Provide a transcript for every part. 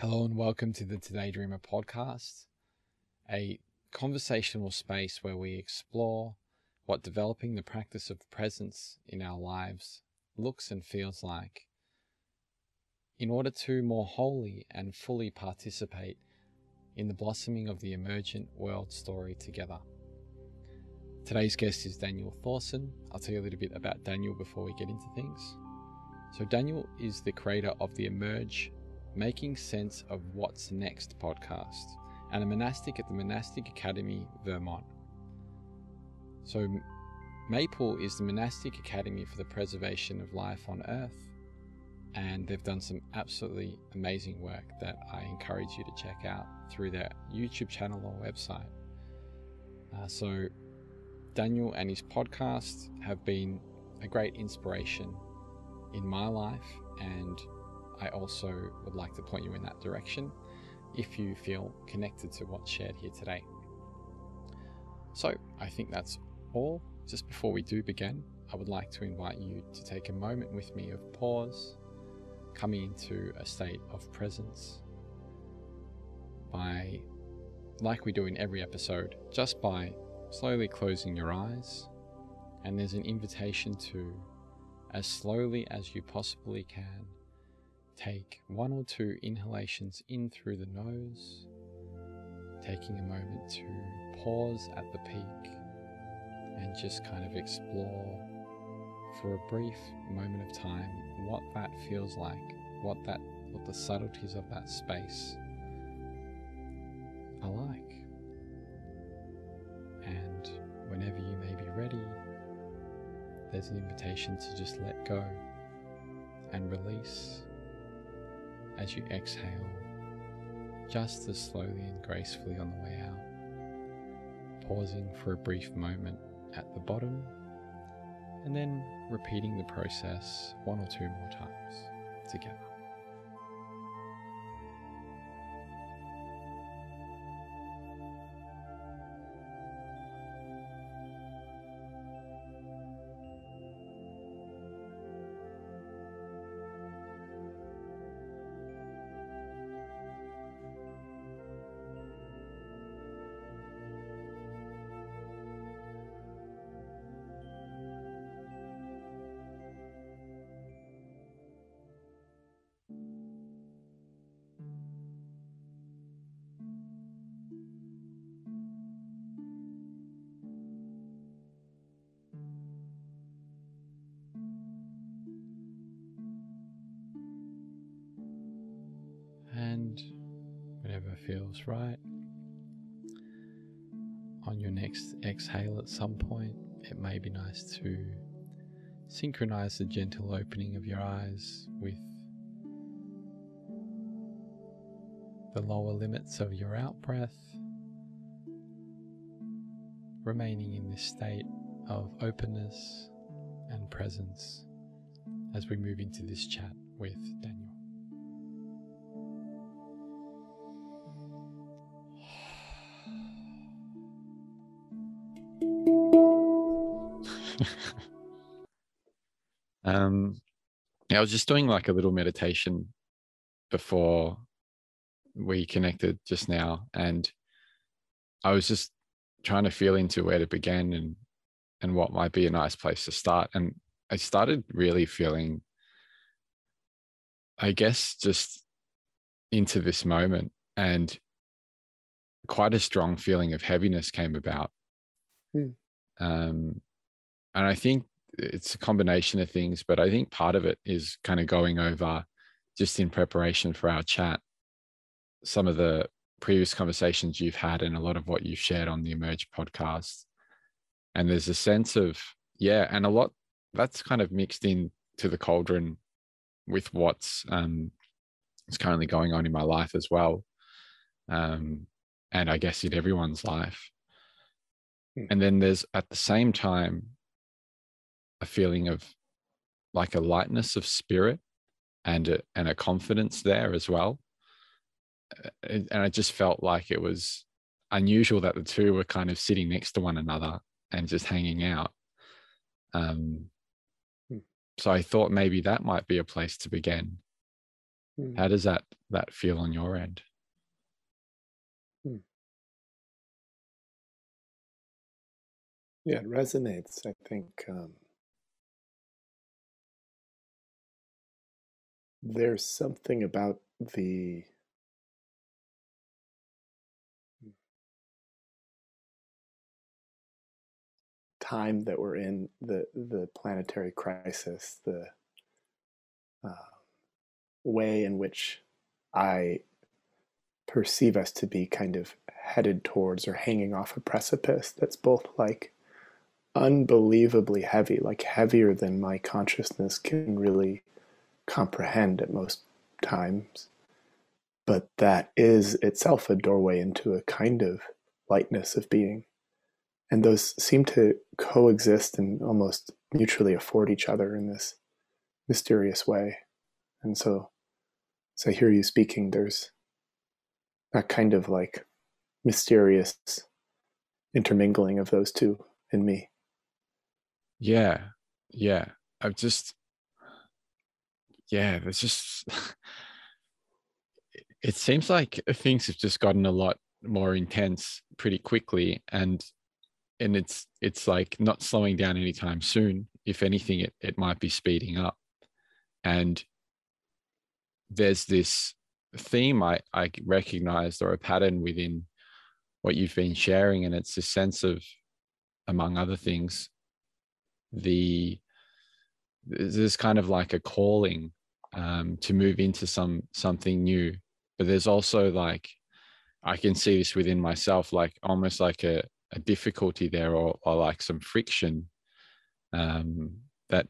Hello and welcome to the Today Dreamer podcast, a conversational space where we explore what developing the practice of presence in our lives looks and feels like in order to more wholly and fully participate in the blossoming of the emergent world story together. Today's guest is Daniel Thorson. I'll tell you a little bit about Daniel before we get into things. So, Daniel is the creator of the Emerge Making Sense of What's Next podcast and a monastic at the Monastic Academy, Vermont. So, Maple is the monastic academy for the preservation of life on Earth, and they've done some absolutely amazing work that I encourage you to check out through their YouTube channel or website. Uh, so, Daniel and his podcast have been a great inspiration in my life and I also would like to point you in that direction if you feel connected to what's shared here today. So, I think that's all. Just before we do begin, I would like to invite you to take a moment with me of pause, coming into a state of presence by, like we do in every episode, just by slowly closing your eyes. And there's an invitation to, as slowly as you possibly can, Take one or two inhalations in through the nose, taking a moment to pause at the peak and just kind of explore for a brief moment of time what that feels like, what that what the subtleties of that space are like. And whenever you may be ready, there's an invitation to just let go and release as you exhale, just as slowly and gracefully on the way out, pausing for a brief moment at the bottom, and then repeating the process one or two more times together. Feels right. On your next exhale, at some point, it may be nice to synchronize the gentle opening of your eyes with the lower limits of your out breath, remaining in this state of openness and presence as we move into this chat with Daniel. I was just doing like a little meditation before we connected just now, and I was just trying to feel into where to begin and and what might be a nice place to start. And I started really feeling, I guess, just into this moment, and quite a strong feeling of heaviness came about. Hmm. Um, and I think it's a combination of things, but I think part of it is kind of going over just in preparation for our chat some of the previous conversations you've had and a lot of what you've shared on the Emerge podcast. And there's a sense of, yeah, and a lot that's kind of mixed in to the cauldron with what's um, is currently going on in my life as well. Um, and I guess in everyone's life. Hmm. And then there's at the same time a feeling of like a lightness of spirit and a, and a confidence there as well. And I just felt like it was unusual that the two were kind of sitting next to one another and just hanging out. Um, hmm. so I thought maybe that might be a place to begin. Mm. How does that that feel on your end? Mm. Yeah, it resonates. I think um, there's something about the time that we're in, the the planetary crisis, the uh, way in which I perceive us to be kind of headed towards or hanging off a precipice that's both like unbelievably heavy, like heavier than my consciousness can really comprehend at most times. But that is itself a doorway into a kind of lightness of being. And those seem to coexist and almost mutually afford each other in this mysterious way. And so, as I hear you speaking, there's that kind of like mysterious intermingling of those two in me. Yeah. Yeah. I've just, yeah, there's just, it seems like things have just gotten a lot more intense pretty quickly. And, and it's, it's like not slowing down anytime soon. If anything, it, it might be speeding up. And there's this theme I, I recognized or a pattern within what you've been sharing. And it's this sense of, among other things, the there's kind of like a calling um, to move into some something new. But there's also like i can see this within myself like almost like a, a difficulty there or, or like some friction um, that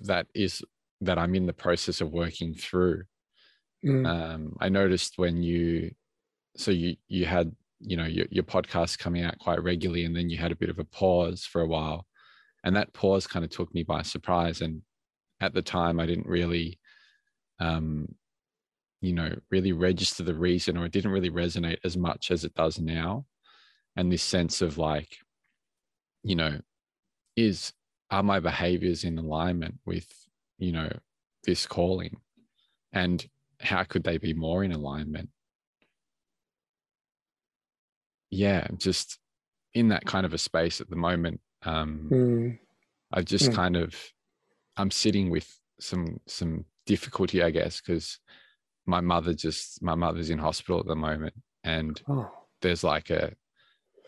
that is that i'm in the process of working through. Mm. um, i noticed when you so you you had you know your, your podcast coming out quite regularly and then you had a bit of a pause for a while. And that pause kind of took me by surprise and at the time i didn't really um you know really register the reason or it didn't really resonate as much as it does now and this sense of like you know is are my behaviors in alignment with you know this calling and how could they be more in alignment yeah just in that kind of a space at the moment um mm. i just mm. kind of i'm sitting with some some difficulty i guess because my mother just my mother's in hospital at the moment and oh. there's like a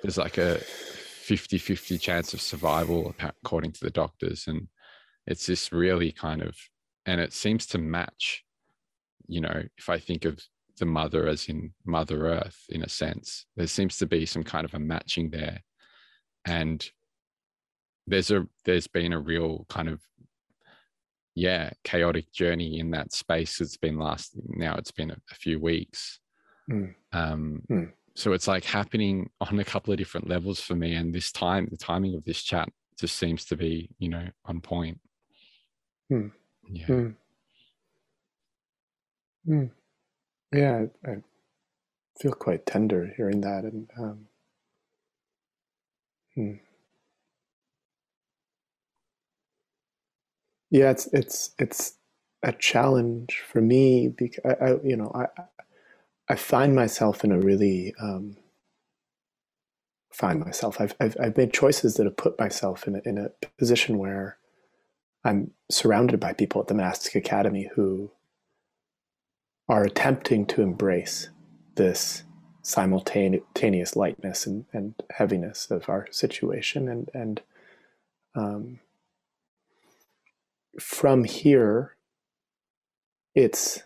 there's like a 50 50 chance of survival according to the doctors and it's this really kind of and it seems to match you know if i think of the mother as in mother earth in a sense there seems to be some kind of a matching there and there's a there's been a real kind of yeah chaotic journey in that space it's been last now it's been a, a few weeks mm. Um, mm. so it's like happening on a couple of different levels for me and this time the timing of this chat just seems to be you know on point mm. yeah hmm. Hmm. yeah I, I, feel quite tender hearing that and um, Yeah, it's it's it's a challenge for me because I, I you know I I find myself in a really um, find myself. I've, I've I've made choices that have put myself in a, in a position where I'm surrounded by people at the monastic academy who are attempting to embrace this simultaneous lightness and, and heaviness of our situation and and um, from here, it's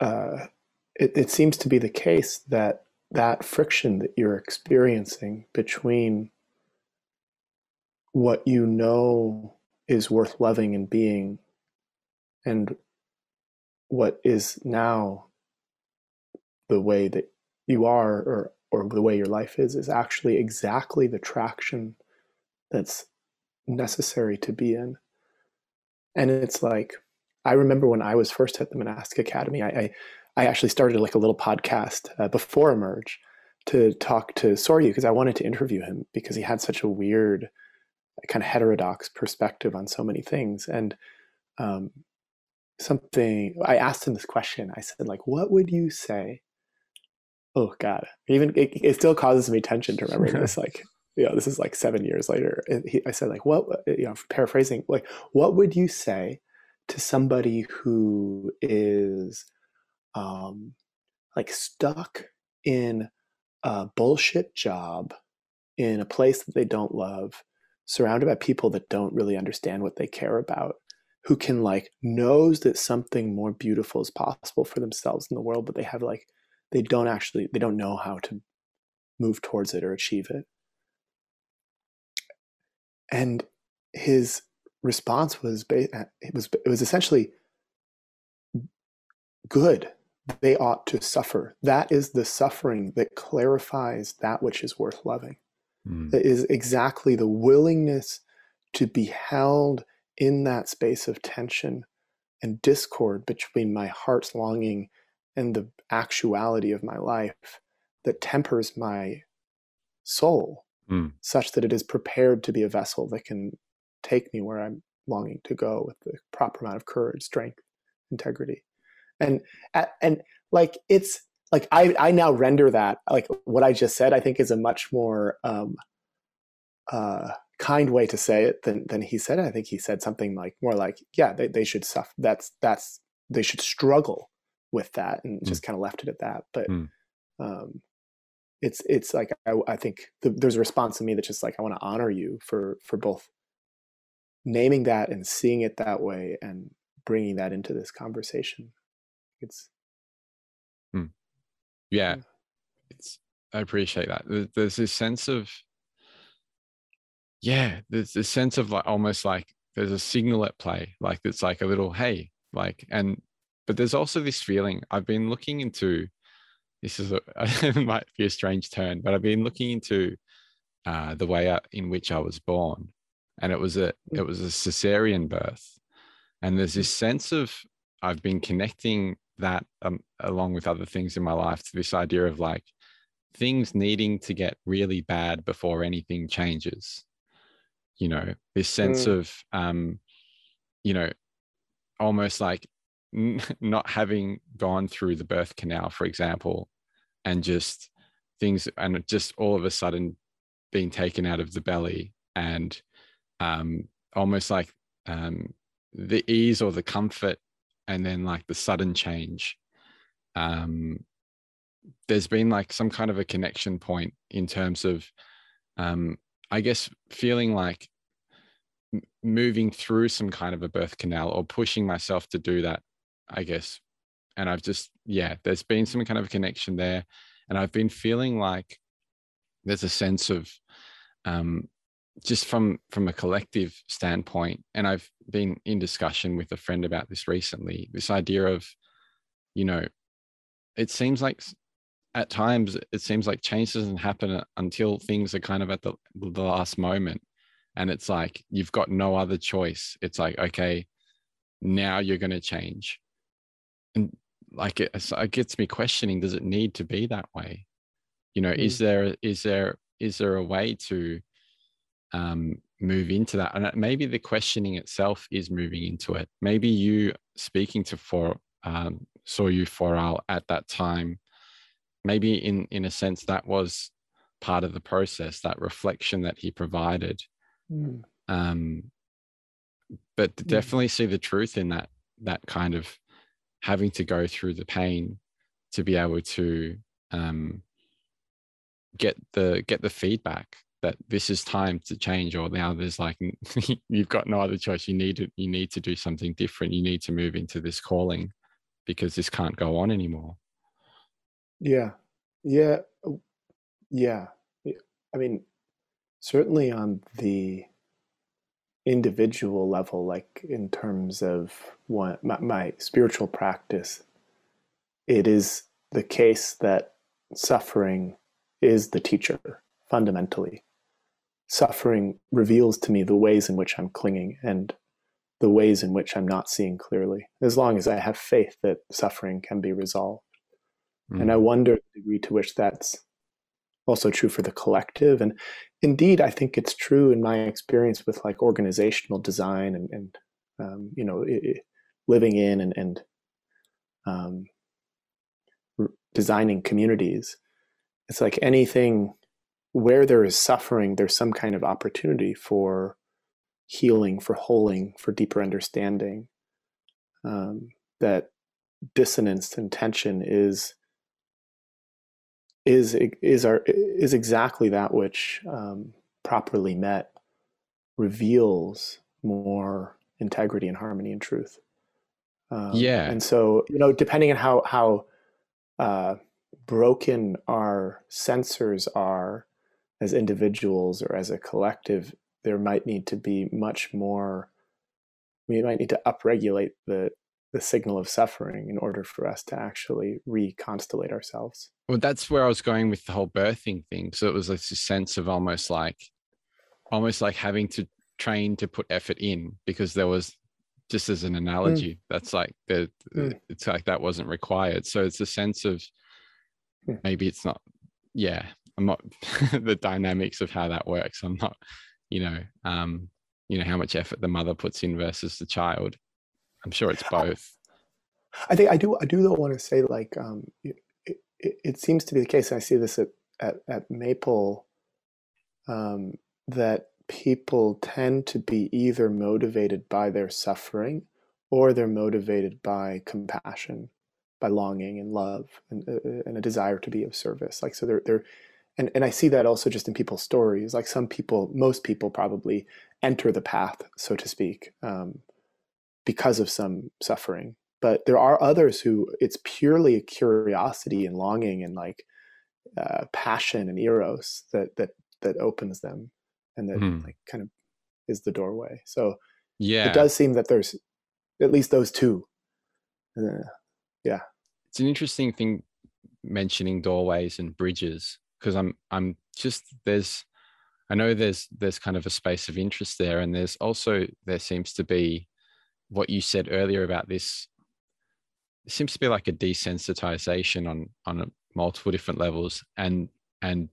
uh, it, it seems to be the case that that friction that you're experiencing between what you know is worth loving and being and what is now the way that you are or or the way your life is is actually exactly the traction that's necessary to be in. And it's like, I remember when I was first at the monastic academy, I, I, I actually started like a little podcast uh, before Emerge to talk to Soryu because I wanted to interview him because he had such a weird, kind of heterodox perspective on so many things. And um, something i asked him this question i said like what would you say oh god even it, it still causes me tension to remember this like you know this is like seven years later he, i said like what you know paraphrasing like what would you say to somebody who is um like stuck in a bullshit job in a place that they don't love surrounded by people that don't really understand what they care about who can like knows that something more beautiful is possible for themselves in the world but they have like they don't actually they don't know how to move towards it or achieve it and his response was it was it was essentially good. They ought to suffer. That is the suffering that clarifies that which is worth loving. Mm. that is exactly the willingness to be held in that space of tension and discord between my heart's longing and the actuality of my life that tempers my soul mm. such that it is prepared to be a vessel that can take me where I'm longing to go with the proper amount of courage, strength, integrity. And and like it's like I I now render that like what I just said I think is a much more um uh kind way to say it than than he said. I think he said something like more like, yeah, they, they should suffer that's that's they should struggle with that and mm. just kind of left it at that. But mm. um it's it's like I, I think the, there's a response in me that's just like I want to honor you for for both naming that and seeing it that way and bringing that into this conversation. It's hmm. yeah, yeah, it's I appreciate that. There's this sense of yeah, there's this sense of like almost like there's a signal at play, like it's like a little hey, like and but there's also this feeling I've been looking into this is a, it might be a strange turn, but I've been looking into uh, the way in which I was born, and it was a it was a cesarean birth, and there's this sense of I've been connecting that um, along with other things in my life to this idea of like things needing to get really bad before anything changes. You know, this sense mm. of um, you know, almost like not having gone through the birth canal, for example, and just things, and just all of a sudden being taken out of the belly and um, almost like um, the ease or the comfort, and then like the sudden change. Um, there's been like some kind of a connection point in terms of, um, I guess, feeling like moving through some kind of a birth canal or pushing myself to do that I guess. And I've just, yeah, there's been some kind of a connection there. And I've been feeling like there's a sense of um, just from from a collective standpoint, and I've been in discussion with a friend about this recently, this idea of, you know, it seems like at times it seems like change doesn't happen until things are kind of at the, the last moment and it's like you've got no other choice it's like okay now you're going to change and like it, it gets me questioning does it need to be that way you know mm. is there is there is there a way to um move into that and maybe the questioning itself is moving into it maybe you speaking to for um Soryu Forall at that time maybe in in a sense that was part of the process that reflection that he provided mm. um but mm. definitely see the truth in that that kind of having to go through the pain to be able to um, get the get the feedback that this is time to change or now there's like you've got no other choice. You need to you need to do something different. You need to move into this calling because this can't go on anymore. Yeah. Yeah. Yeah. I mean certainly on the individual level, like in terms of what my, my spiritual practice, it is the case that suffering is the teacher fundamentally. Suffering reveals to me the ways in which I'm clinging and the ways in which I'm not seeing clearly, as long as I have faith that suffering can be resolved. Mm. And I wonder the degree to which that's also true for the collective. And indeed, I think it's true in my experience with like organizational design and, and um, you know, it, living in and, and um, designing communities, it's like anything where there is suffering, there's some kind of opportunity for healing, for holing, for deeper understanding. Um, that dissonance and tension is is is our is exactly that which um, properly met reveals more integrity and harmony and truth. Um, yeah, and so you know, depending on how how uh, broken our sensors are as individuals or as a collective, there might need to be much more. We might need to upregulate the the signal of suffering in order for us to actually reconstellate ourselves. Well, that's where I was going with the whole birthing thing. So it was this sense of almost like, almost like having to train to put effort in because there was, just as an mm. analogy, mm. that's like the, mm. it's like that wasn't required. So it's a sense of mm. maybe it's not, yeah, I'm not the dynamics of how that works. I'm not, you know, um, you know how much effort the mother puts in versus the child. I'm sure it's both. I think I do. I do though want to say like um, it, it, seems to be the case, and I see this at, at, at Maple, um, that people tend to be either motivated by their suffering or they're motivated by compassion, by longing and love and, uh, uh, and a desire to be of service. Like, so they're, they're and, and I see that also just in people's stories. Like some people, most people probably enter the path, so to speak, um, because of some suffering. But there are others who it's purely a curiosity and longing and like uh, passion and eros that that that opens them and that mm. like kind of is the doorway. So yeah. it does seem that there's at least those two. Uh, yeah. It's an interesting thing mentioning doorways and bridges because i'm i'm just there's i know there's there's kind of a space of interest there and there's also there seems to be what you said earlier about this. It seems to be like a desensitization on on multiple different levels and and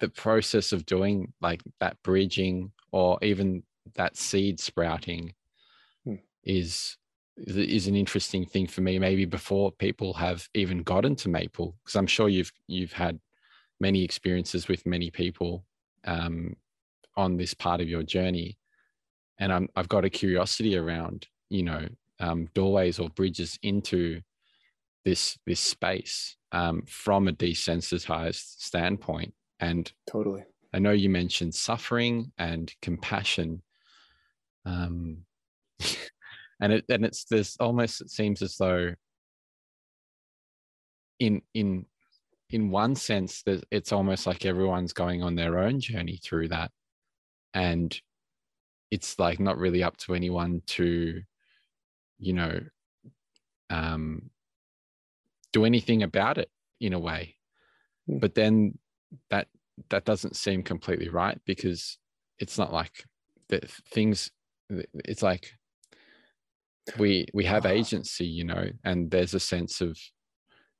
the process of doing like that bridging or even that seed sprouting hmm. is is an interesting thing for me. Maybe before people have even gotten to maple because i'm sure you've you've had many experiences with many people um, on this part of your journey and I'm, i've got a curiosity around you know um, doorways or bridges into this this space um, from a desensitized standpoint. And totally, I know you mentioned suffering and compassion, um, and it and it's this almost it seems as though in in in one sense that it's almost like everyone's going on their own journey through that and it's like not really up to anyone to you know, um, do anything about it in a way. Mm. But then that that doesn't seem completely right because it's not like that things it's like we we have agency you know and there's a sense of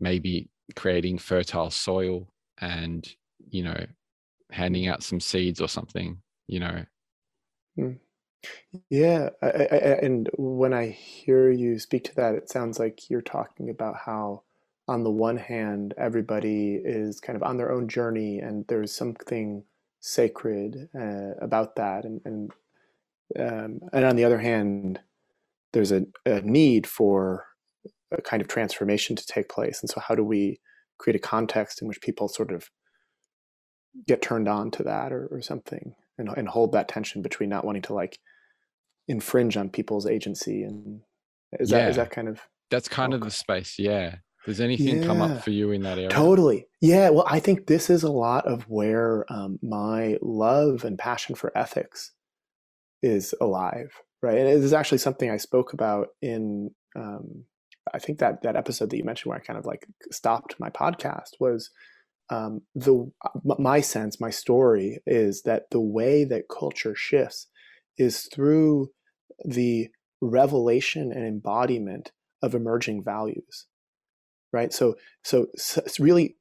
maybe creating fertile soil and you know handing out some seeds or something you know mm. Yeah, I, I, and when I hear you speak to that, it sounds like you're talking about how, on the one hand, everybody is kind of on their own journey, and there's something sacred uh, about that, and and um, and on the other hand, there's a, a need for a kind of transformation to take place, and so how do we create a context in which people sort of get turned on to that or, or something, and and hold that tension between not wanting to like infringe on people's agency and is yeah. that is that kind of that's kind of the space yeah. Does anything yeah. come up for you in that area? Totally. Yeah well i think this is a lot of where um, my love and passion for ethics is alive right? And it is actually something i spoke about in um, i think that that episode that you mentioned where i kind of like stopped my podcast was um, the my sense my story is that the way that culture shifts is through the revelation and embodiment of emerging values right? So so, so it's really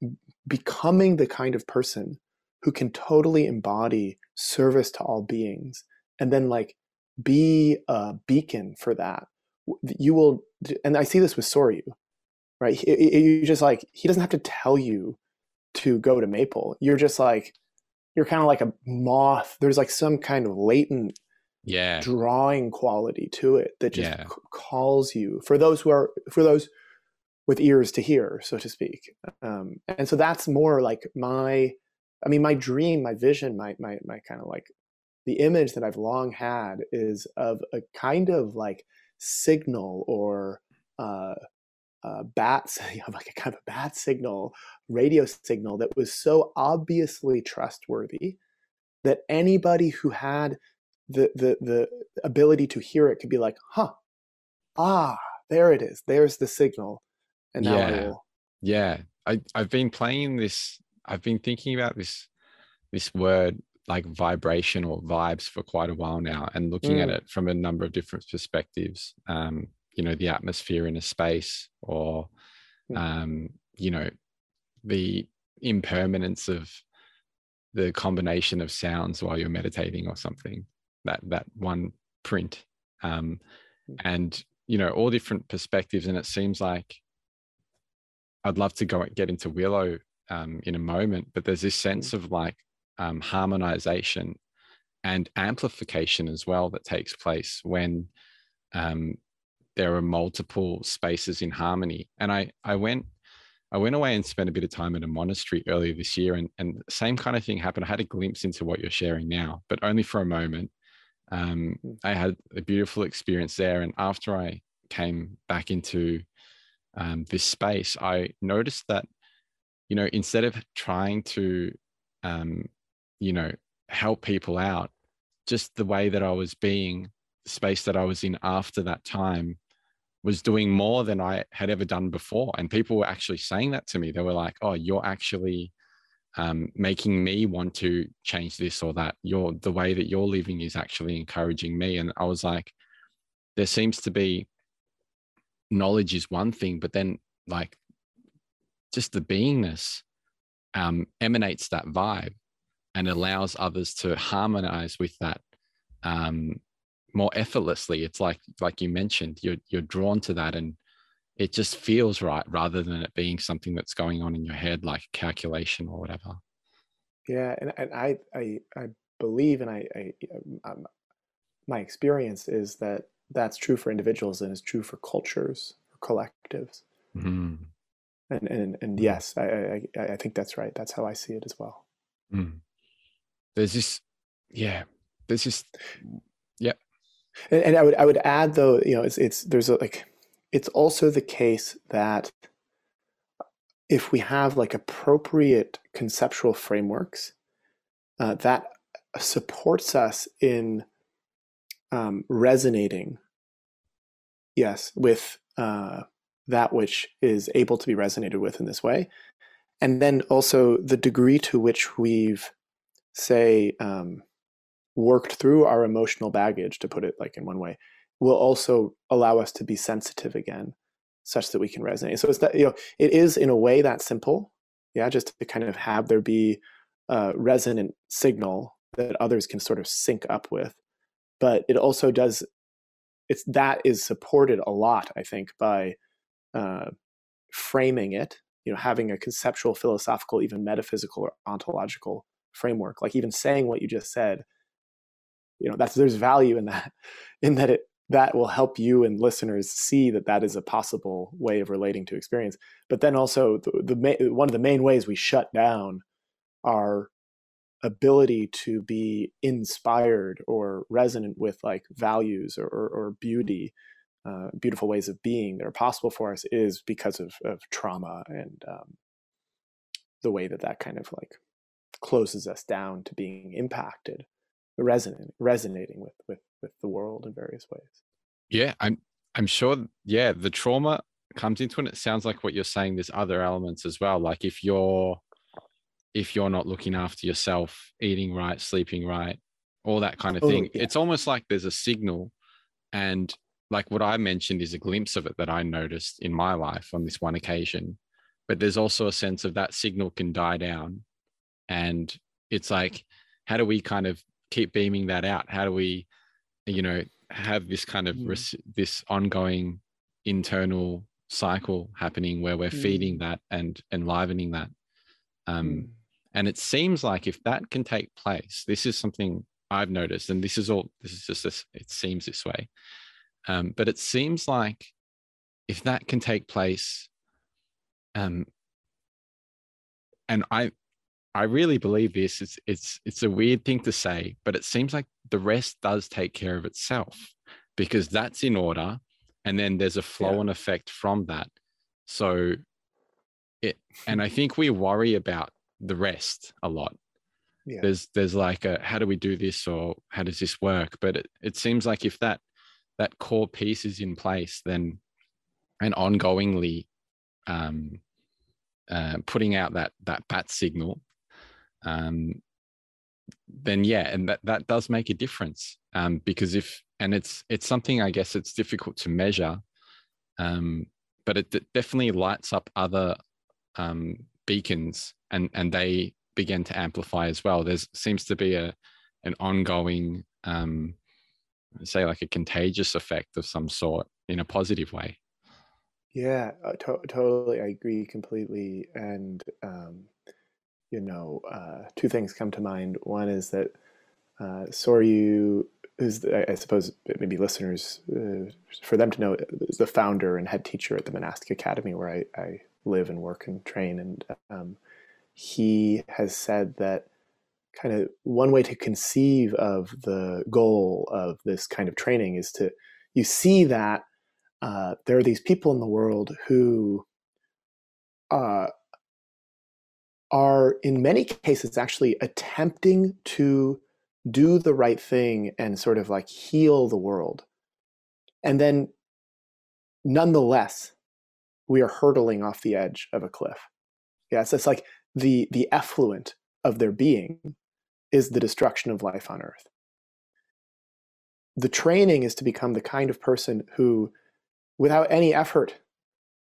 becoming the kind of person who can totally embody service to all beings and then like be a beacon for that you will and i see this with soryu right? You just like he doesn't have to tell you to go to maple. You're just like you're kind of like a moth. There's like some kind of latent yeah. drawing quality to it that just Yeah. c- calls you for those who are for those with ears to hear so to speak. Um, and so that's more like my i mean my dream my vision my my, my kind of like the image that i've long had is of a kind of like signal or uh, uh, bats like a kind of a bat signal radio signal that was so obviously trustworthy that anybody who had the the the ability to hear it could be like, huh, ah, there it is. There's the signal. And now I Yeah. will Yeah, I I've been playing this. I've been thinking about this this word like vibration or vibes for quite a while now, and looking at Mm. it from a number of different perspectives. Um, you know, the atmosphere in a space, or Mm. um, you know, the impermanence of the combination of sounds while you're meditating or something. That that one print, um, Mm. and you know, all different perspectives, and it seems like I'd love to go and get into Willow um, in a moment, but there's this sense of like um, harmonization and amplification as well that takes place when um, there are multiple spaces in harmony. And I I went I went away and spent a bit of time at a monastery earlier this year, and and the same kind of thing happened. I had a glimpse into what you're sharing now, but only for a moment. Um. I had a beautiful experience there, and after I came back into um, this space, I noticed that, you know, instead of trying to, um, you know, help people out, just the way that I was being, the space that I was in after that time was doing more than I had ever done before. And people were actually saying that to me. They were like, oh, you're actually um, making me want to change this or that. You're the way that you're living is actually encouraging me. And I was like, there seems to be knowledge is one thing, but then like just the beingness um, emanates that vibe and allows others to harmonize with that um, more effortlessly. It's like like you mentioned, you're you're drawn to that and it just feels right rather than it being something that's going on in your head like calculation or whatever. Yeah, and, and I, I I believe and I, I um, my experience is that that's true for individuals and is true for cultures or collectives. Mhm. And and and yes, I I I I think that's right. That's how I see it as well. Mm. There's this, yeah, there's this, And, and I would I would add though, you know, it's it's there's a, like it's also the case that if we have like appropriate conceptual frameworks uh, that supports us in um, resonating, yes, with uh, that which is able to be resonated with in this way, and then also the degree to which we've say um, worked through our emotional baggage, to put it like in one way, will also allow us to be sensitive again, such that we can resonate. So it's that you know it is in a way that simple, yeah, just to kind of have there be a resonant signal that others can sort of sync up with, but it also does. It's that is supported a lot, I think, by uh, framing it. You know, having a conceptual, philosophical, even metaphysical or ontological framework, like even saying what you just said you know that's there's value in that in that it that will help you and listeners see that that is a possible way of relating to experience. But then also the, the one of the main ways we shut down our ability to be inspired or resonant with like values or, or, or beauty uh, beautiful ways of being that are possible for us is because of, of trauma and um, the way that that kind of like closes us down to being impacted resonant resonating with with with the world in various ways yeah, I'm, I'm sure, yeah, the trauma comes into it. It sounds like what you're saying, there's other elements as well. Like if you're, if you're not looking after yourself, eating right, sleeping right, all that kind of Oh, thing, yeah. it's almost like there's a signal. And like what I mentioned is a glimpse of it that I noticed in my life on this one occasion. But there's also a sense of that signal can die down. And it's like, how do we kind of keep beaming that out? How do we, you know, have this kind of Mm. this ongoing internal cycle happening where we're feeding Mm. that and enlivening that um Mm. and it seems like if that can take place this is something i've noticed and this is all this is just this it seems this way um but it seems like if that can take place um and i i really believe this it's it's it's a weird thing to say but it seems like the rest does take care of itself because that's in order and then there's a flow Yeah. and effect from that so it and i think we worry about the rest a lot Yeah. there's there's like a how do we do this or how does this work but it, it seems like if that that core piece is in place then and ongoingly um uh, putting out that that bat signal um then yeah and that that does make a difference um because if and it's it's something i guess it's difficult to measure um but it d- definitely lights up other um beacons and and they begin to amplify as well there's seems to be a an ongoing um say like a contagious effect of some sort in a positive way Yeah, to- totally. I agree completely. And, um, you know, uh, two things come to mind. One is that uh, Soryu is, the, I suppose, maybe listeners, uh, for them to know, is the founder and head teacher at the Monastic Academy where I, I live and work and train. And um, he has said that kind of one way to conceive of the goal of this kind of training is to, you see that uh, there are these people in the world who uh, are, in many cases, actually attempting to do the right thing and sort of like heal the world. And then, nonetheless, we are hurtling off the edge of a cliff. Yeah, so it's like the the effluent of their being is the destruction of life on earth. The training is to become the kind of person who without any effort,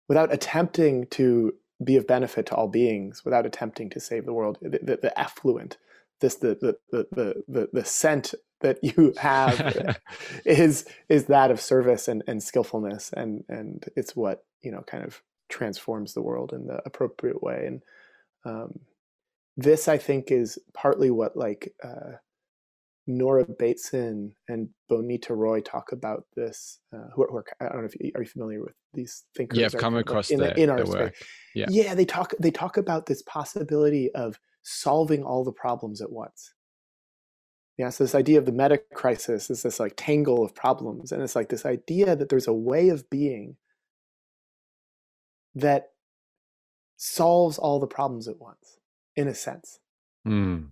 without attempting to be of benefit to all beings, without attempting to save the world, the, the, the effluent, this the the, the the the the scent that you have is is that of service and, and skillfulness and and it's what you know kind of transforms the world in the appropriate way. And um, this I think is partly what like uh, Nora Bateson and Bonnitta Roy talk about this. Uh, who, are, who are, I don't know if you, are you familiar with these thinkers? yeah i've come like, across in, their, in our work Yeah. Yeah, they talk they talk about this possibility of solving all the problems at once. Yeah, so this idea of the meta crisis is this like tangle of problems, and it's like this idea that there's a way of being that solves all the problems at once, in a sense. Mm.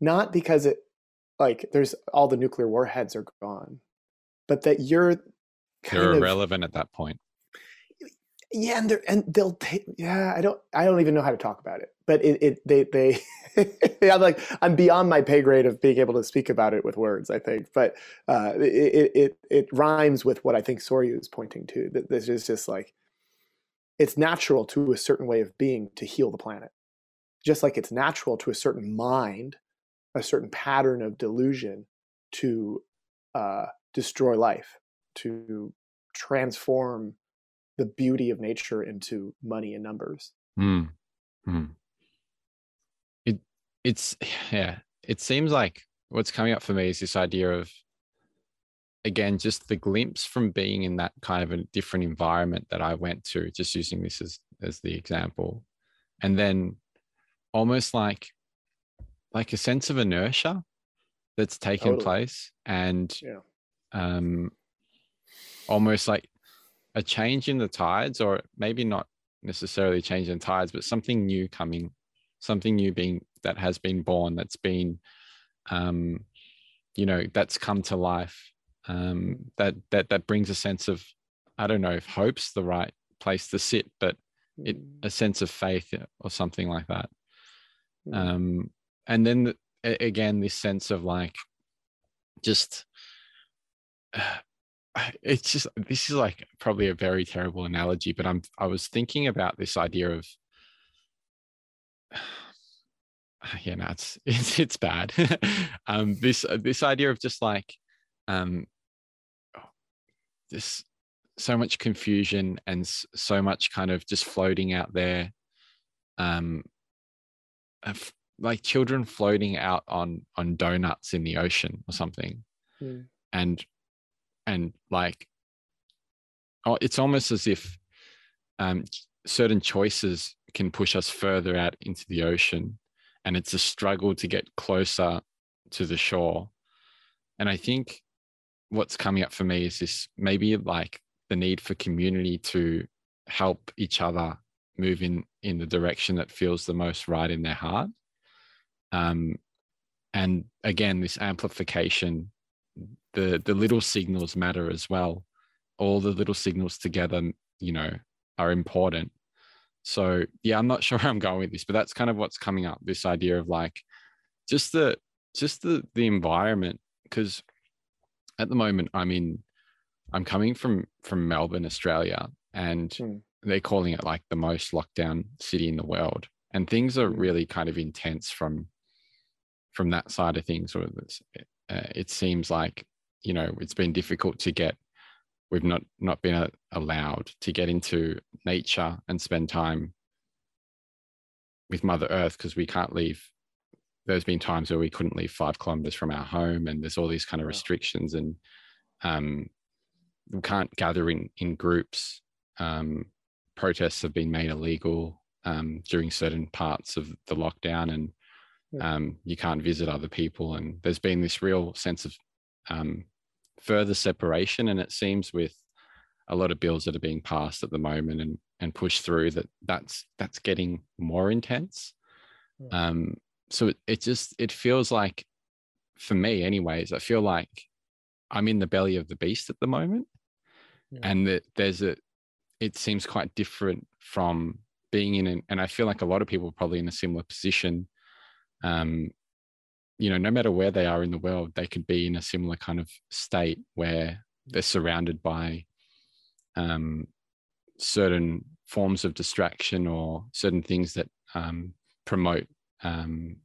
Not because it like there's all the nuclear warheads are gone, but that you're they're of irrelevant at that point. Yeah and they're and they'll take yeah i don't i don't even know how to talk about it but it, it they they i'm like i'm beyond my pay grade of being able to speak about it with words i think but uh it it it rhymes with what i think soryu is pointing to that this is just like it's natural to a certain way of being to heal the planet just like it's natural to a certain mind a certain pattern of delusion to uh destroy life to transform the beauty of nature into money and numbers. Mm. Mm. It it's yeah. It seems like what's coming up for me is this idea of again just the glimpse from being in that kind of a different environment that I went to. Just using this as as the example, and then almost like like a sense of inertia that's taken Totally. place, and Yeah. um, almost like a change in the tides, or maybe not necessarily change in tides, but something new coming, something new being that has been born, that's been, um, you know, that's come to life. Um, that that that brings a sense of, I don't know if hope's the right place to sit, but it Mm, a sense of faith or something like that. mm, Um, and then the- again, this sense of like, just it's just this is like probably a very terrible analogy but i'm i was thinking about this idea of yeah no it's it's, it's bad. Um this this idea of just like um this so much confusion and so much kind of just floating out there um like children floating out on on donuts in the ocean or something. Mm. and and like oh it's almost as if um certain choices can push us further out into the ocean and it's a struggle to get closer to the shore. And i think what's coming up for me is this maybe like the need for community to help each other move in in the direction that feels the most right in their heart um, and again this amplification the the little signals matter as well all the little signals together you know are important so yeah i'm not sure where i'm going with this but that's kind of what's coming up this idea of like just the just the the environment because at the moment i'm in i'm coming from from melbourne australia and mm. they're calling it like the most lockdown city in the world and things are mm. really kind of intense from from that side of things or uh, it seems like you know it's been difficult to get we've not not been uh, allowed to get into nature and spend time with mother earth because we can't leave there's been times where we couldn't leave five kilometers from our home and there's all these kind of restrictions and um, we can't gather in in groups. Um, protests have been made illegal um, during certain parts of the lockdown and um, you can't visit other people and there's been this real sense of um, further separation and it seems with a lot of bills that are being passed at the moment and and pushed through that that's that's getting more intense. Um, so it, it just it feels like for me anyways i feel like i'm in the belly of the beast at the moment. Yeah. and that there's a it seems quite different from being in an, and i feel like a lot of people are probably in a similar position um, you know, no matter where they are in the world, they could be in a similar kind of state where they're surrounded by um, certain forms of distraction or certain things that um, promote, um,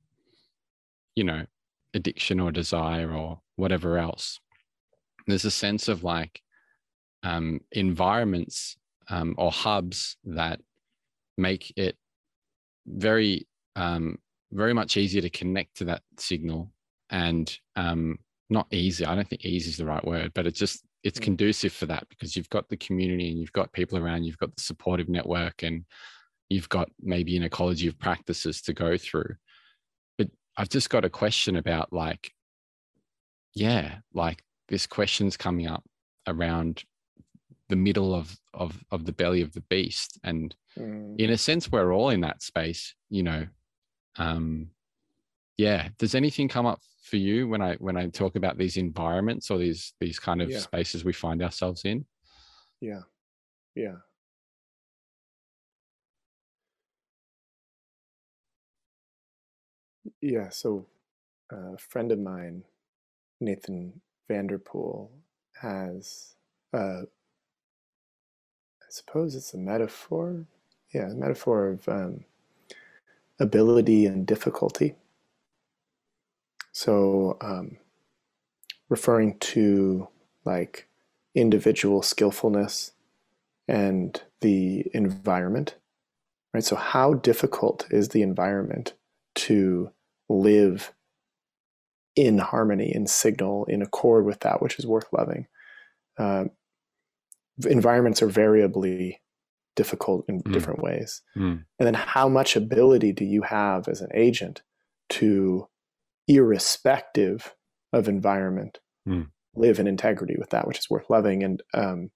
you know, addiction or desire or whatever else. There's a sense of like um, environments um, or hubs that make it very um, very much easier to connect to that signal and um, not easy. I don't think easy is the right word, but it's just it's mm. conducive for that because you've got the community and you've got people around, you've got the supportive network, and you've got maybe an ecology of practices to go through. But I've just got a question about like, yeah, like this question's coming up around the middle of of of the belly of the beast, and mm. in a sense, we're all in that space, you know, um, yeah does anything come up for you when i when i talk about these environments or these these kind of yeah. spaces we find ourselves in? Yeah. Yeah. Yeah so a friend of mine nathan vanderpool has uh, i suppose it's a metaphor? Yeah a metaphor of um, ability and difficulty. So, um, referring to like individual skillfulness and the environment, right? So, how difficult is the environment to live in harmony, in signal, in accord with that which is worth loving? Uh, environments are variably difficult in mm. different ways. Mm. And then how much ability do you have as an agent to, irrespective of environment, mm. live in integrity with that which is worth loving? And, um,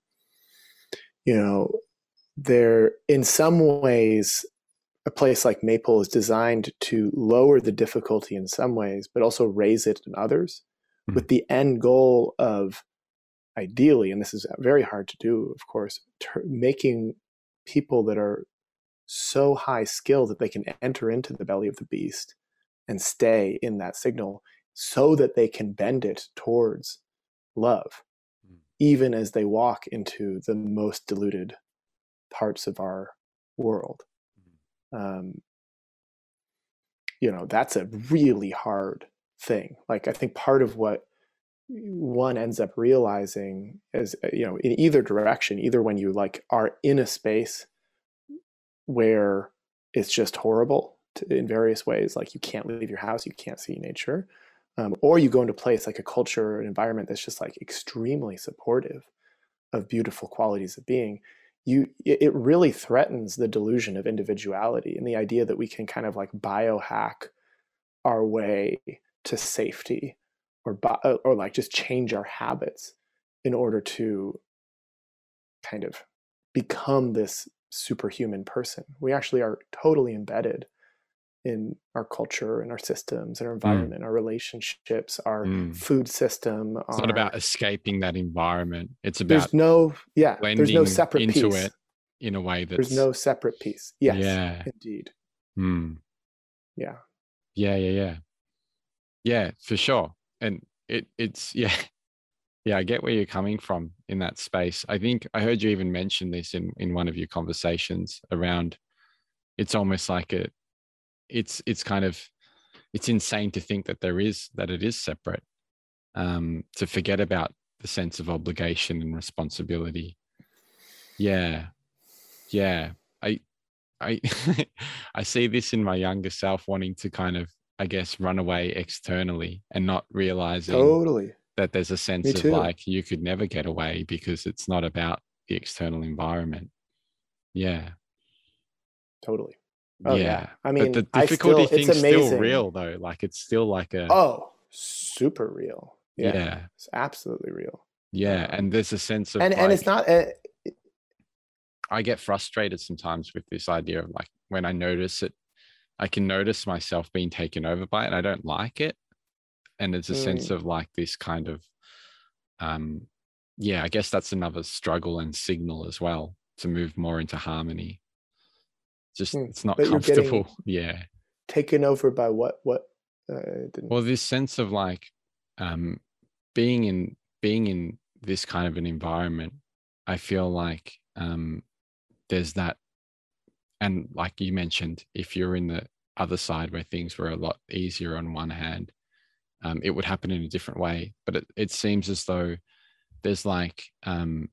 you know, there, in some ways, a place like Maple is designed to lower the difficulty in some ways, but also raise it in others mm. with the end goal of ideally, and this is very hard to do, of course, ter- making people that are so high skilled that they can enter into the belly of the beast and stay in that signal so that they can bend it towards love, mm. even as they walk into the most diluted parts of our world. Mm. Um, you know, that's a really hard thing. Like, I think part of what one ends up realizing is uh, you know in either direction either when you like are in a space where it's just horrible to, in various ways like you can't leave your house you can't see nature um, or you go into place like a culture or an environment that's just like extremely supportive of beautiful qualities of being you it really threatens the delusion of individuality and the idea that we can kind of like biohack our way to safety or uh, or like just change our habits in order to kind of become this superhuman person we actually are totally embedded in our culture and our systems and our mm. environment, mm. our relationships, our mm. food system. It's our, not about escaping that environment. It's about there's no yeah there's no separate into piece. it in a way that there's no separate piece. Yes, yeah, indeed. Mm. Yeah, yeah, yeah, yeah, yeah, for sure. And it it's yeah. Yeah, I get where you're coming from in that space. I think I heard you even mention this in in one of your conversations around it's almost like a it's it's kind of it's insane to think that there is that it is separate um to forget about the sense of obligation and responsibility yeah yeah i i i see this in my younger self wanting to kind of i guess run away externally and not realizing totally that there's a sense of like you could never get away because it's not about the external environment yeah totally Oh, yeah. yeah. I mean, but the difficulty still, thing's still real though. Like it's still like a oh, super real. Yeah, yeah. it's absolutely real. Yeah, and there's a sense of and like, and it's not. Eh, a, I get frustrated sometimes with this idea of like when I notice it, I can notice myself being taken over by it, and I don't like it. And there's a mm. sense of like this kind of, um, yeah, I guess that's another struggle and signal as well to move more into harmony just mm. it's not but comfortable yeah taken over by what what uh, well this sense of like um being in being in this kind of an environment i feel like um there's that and like you mentioned if you're in the other side where things were a lot easier on one hand um, it would happen in a different way but it, it seems as though there's like um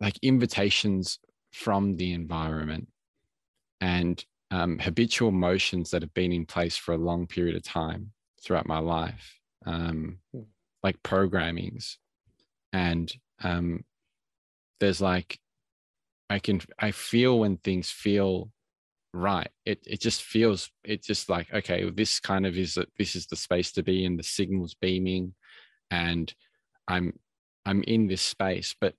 like invitations from the environment and um, habitual motions that have been in place for a long period of time throughout my life, um, hmm. like programmings. And um, there's like, I can, I feel when things feel right. It, it just feels, it just like, okay, this kind of is, this is the space to be in, the signal's beaming and I'm, I'm in this space. But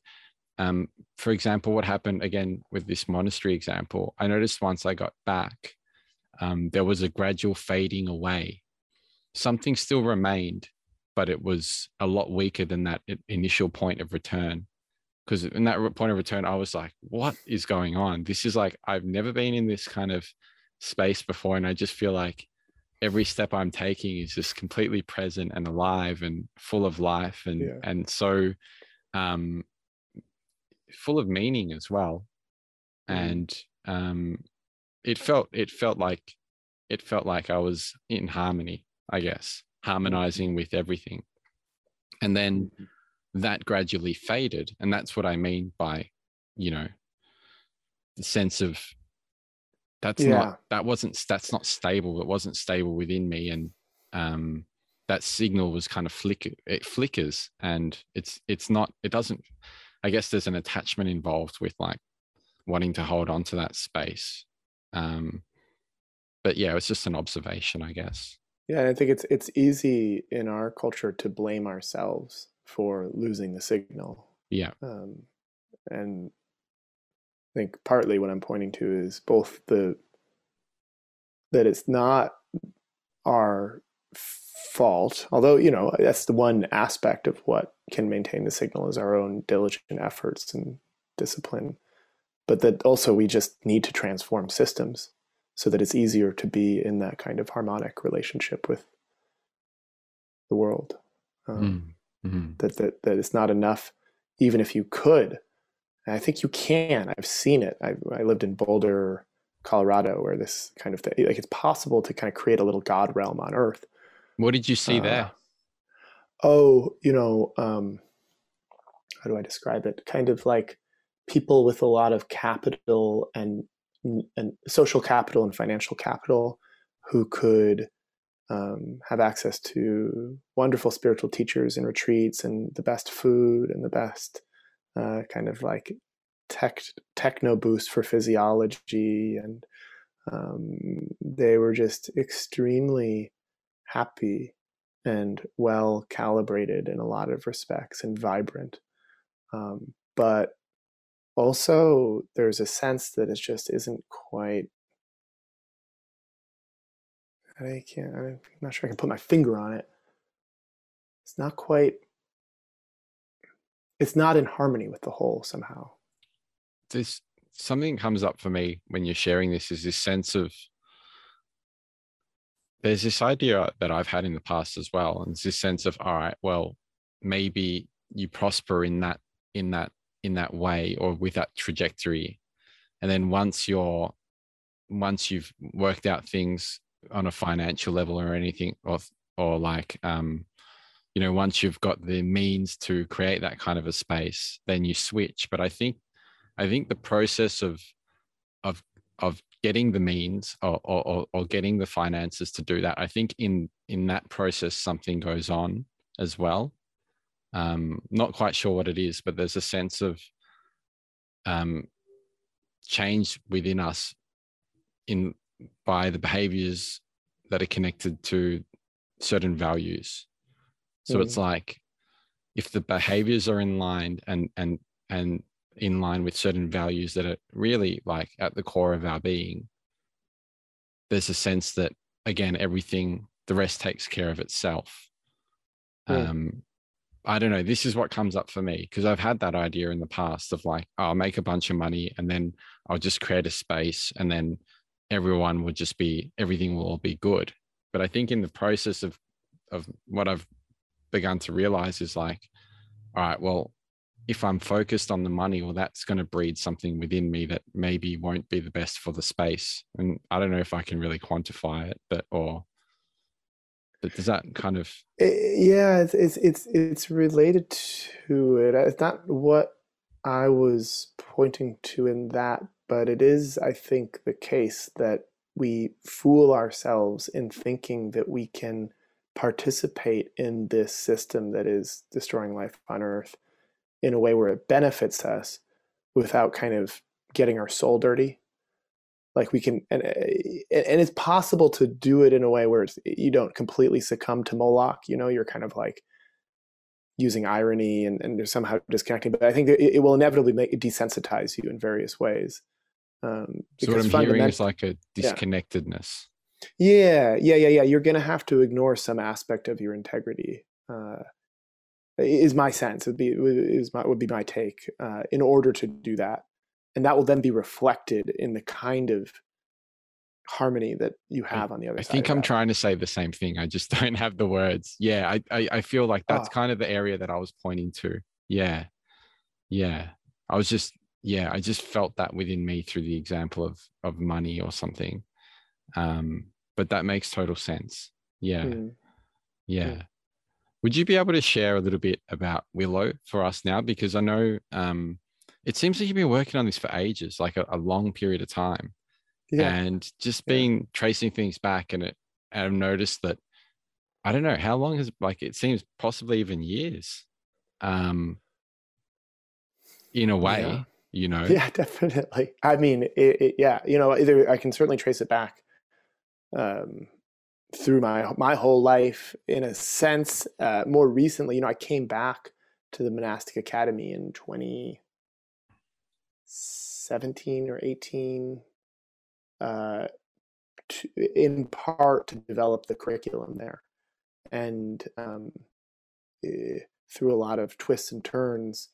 um, for example, what happened again with this monastery example, I noticed once I got back, um, there was a gradual fading away. Something still remained, but it was a lot weaker than that initial point of return. Because in that point of return, I was like, what is going on? This is like, I've never been in this kind of space before. And I just feel like every step I'm taking is just completely present and alive and full of life. And, yeah. and so, um, full of meaning as well mm. and um it felt it felt like it felt like i was in harmony i guess mm. harmonizing with everything and then mm-hmm. That gradually faded and that's what i mean by you know the sense of that's yeah. not that wasn't that's not stable it wasn't stable within me and um that signal was kind of flicker it flickers and it's it's not it doesn't I guess there's an attachment involved with like wanting to hold on to that space. Um, but yeah, it's just an observation, I guess. Yeah, I think it's it's easy in our culture to blame ourselves for losing the signal. Yeah. Um, and I think partly what I'm pointing to is both the that it's not our fault, although, you know, that's the one aspect of what can maintain the signal is our own diligent efforts and discipline. But that also we just need to transform systems so that it's easier to be in that kind of harmonic relationship with the world. Um, mm, mm-hmm. That, that, that it's not enough, even if you could. And I think you can. I've seen it. I, I lived in Boulder, Colorado, where this kind of thing, like it's possible to kind of create a little God realm on earth what did you see uh, there? oh, you know, um, how do I describe it? Kind of like people with a lot of capital and and social capital and financial capital who could um, have access to wonderful spiritual teachers and retreats and the best food and the best uh, kind of like tech techno boost for physiology. And um, they were just extremely happy and well calibrated in a lot of respects and vibrant. Um, but also there's a sense that it just isn't quite I can't I'm not sure I can put my finger on it. It's not quite it's not in harmony with the whole somehow. This, something comes up for me when you're sharing this is this sense of there's this idea that I've had in the past as well. And it's this sense of, all right, well, maybe you prosper in that in that in that way or with that trajectory and then once you're once you've worked out things on a financial level or anything or or like um you know once you've got the means to create that kind of a space then you switch. But i think i think the process of of of getting the means or, or or getting the finances to do that i think in in that process something goes on as well. Um, not quite sure what it is, but there's a sense of um, change within us in by the behaviors that are connected to certain values. So mm. it's like if the behaviors are in line and and and in line with certain values that are really like at the core of our being, there's a sense that again everything the rest takes care of itself. Mm. Um, I don't know. This is what comes up for me because I've had that idea in the past of like, oh, I'll make a bunch of money and then I'll just create a space and then everyone would just be, everything will all be good. But I think in the process of, of what I've begun to realize is like, all right, well, if I'm focused on the money, well, that's going to breed something within me that maybe won't be the best for the space. And I don't know if I can really quantify it, but, or, but does that kind of? Yeah, it's it's it's, it's related to it. It's not what I was pointing to in that, but it is, I think, the case that we fool ourselves in thinking that we can participate in this system that is destroying life on Earth in a way where it benefits us without kind of getting our soul dirty. Like we can and eh, and it's possible to do it in a way where you don't completely succumb to moloch you know you're kind of like using irony and, and somehow disconnecting but i think it, it will inevitably make desensitize you in various ways um, so what i'm hearing is like a disconnectedness yeah yeah yeah yeah you're gonna have to ignore some aspect of your integrity uh, is my sense would be is my would be my take uh, in order to do that and that will then be reflected in the kind of harmony that you have on the other I side. I think I'm trying to say the same thing. I just don't have the words. Yeah, I I, I feel like that's oh. kind of the area that I was pointing to. Yeah, yeah. I was just yeah. I just felt that within me through the example of of money or something. Um, but that makes total sense. Yeah, mm. yeah. Mm. Would you be able to share a little bit about Willow for us now? Because I know um, it seems like you've been working on this for ages, like a, a long period of time. Yeah. And just been yeah. tracing things back and it and I've noticed that I don't know how long has like it seems possibly even years. Um in a way, yeah. You know. Yeah, definitely. I mean, it, it, yeah, you know, either I can certainly trace it back um through my my whole life in a sense uh more recently, you know, I came back to the monastic academy in 2017 or 18 uh, to, in part to develop the curriculum there. And um, eh, through a lot of twists and turns,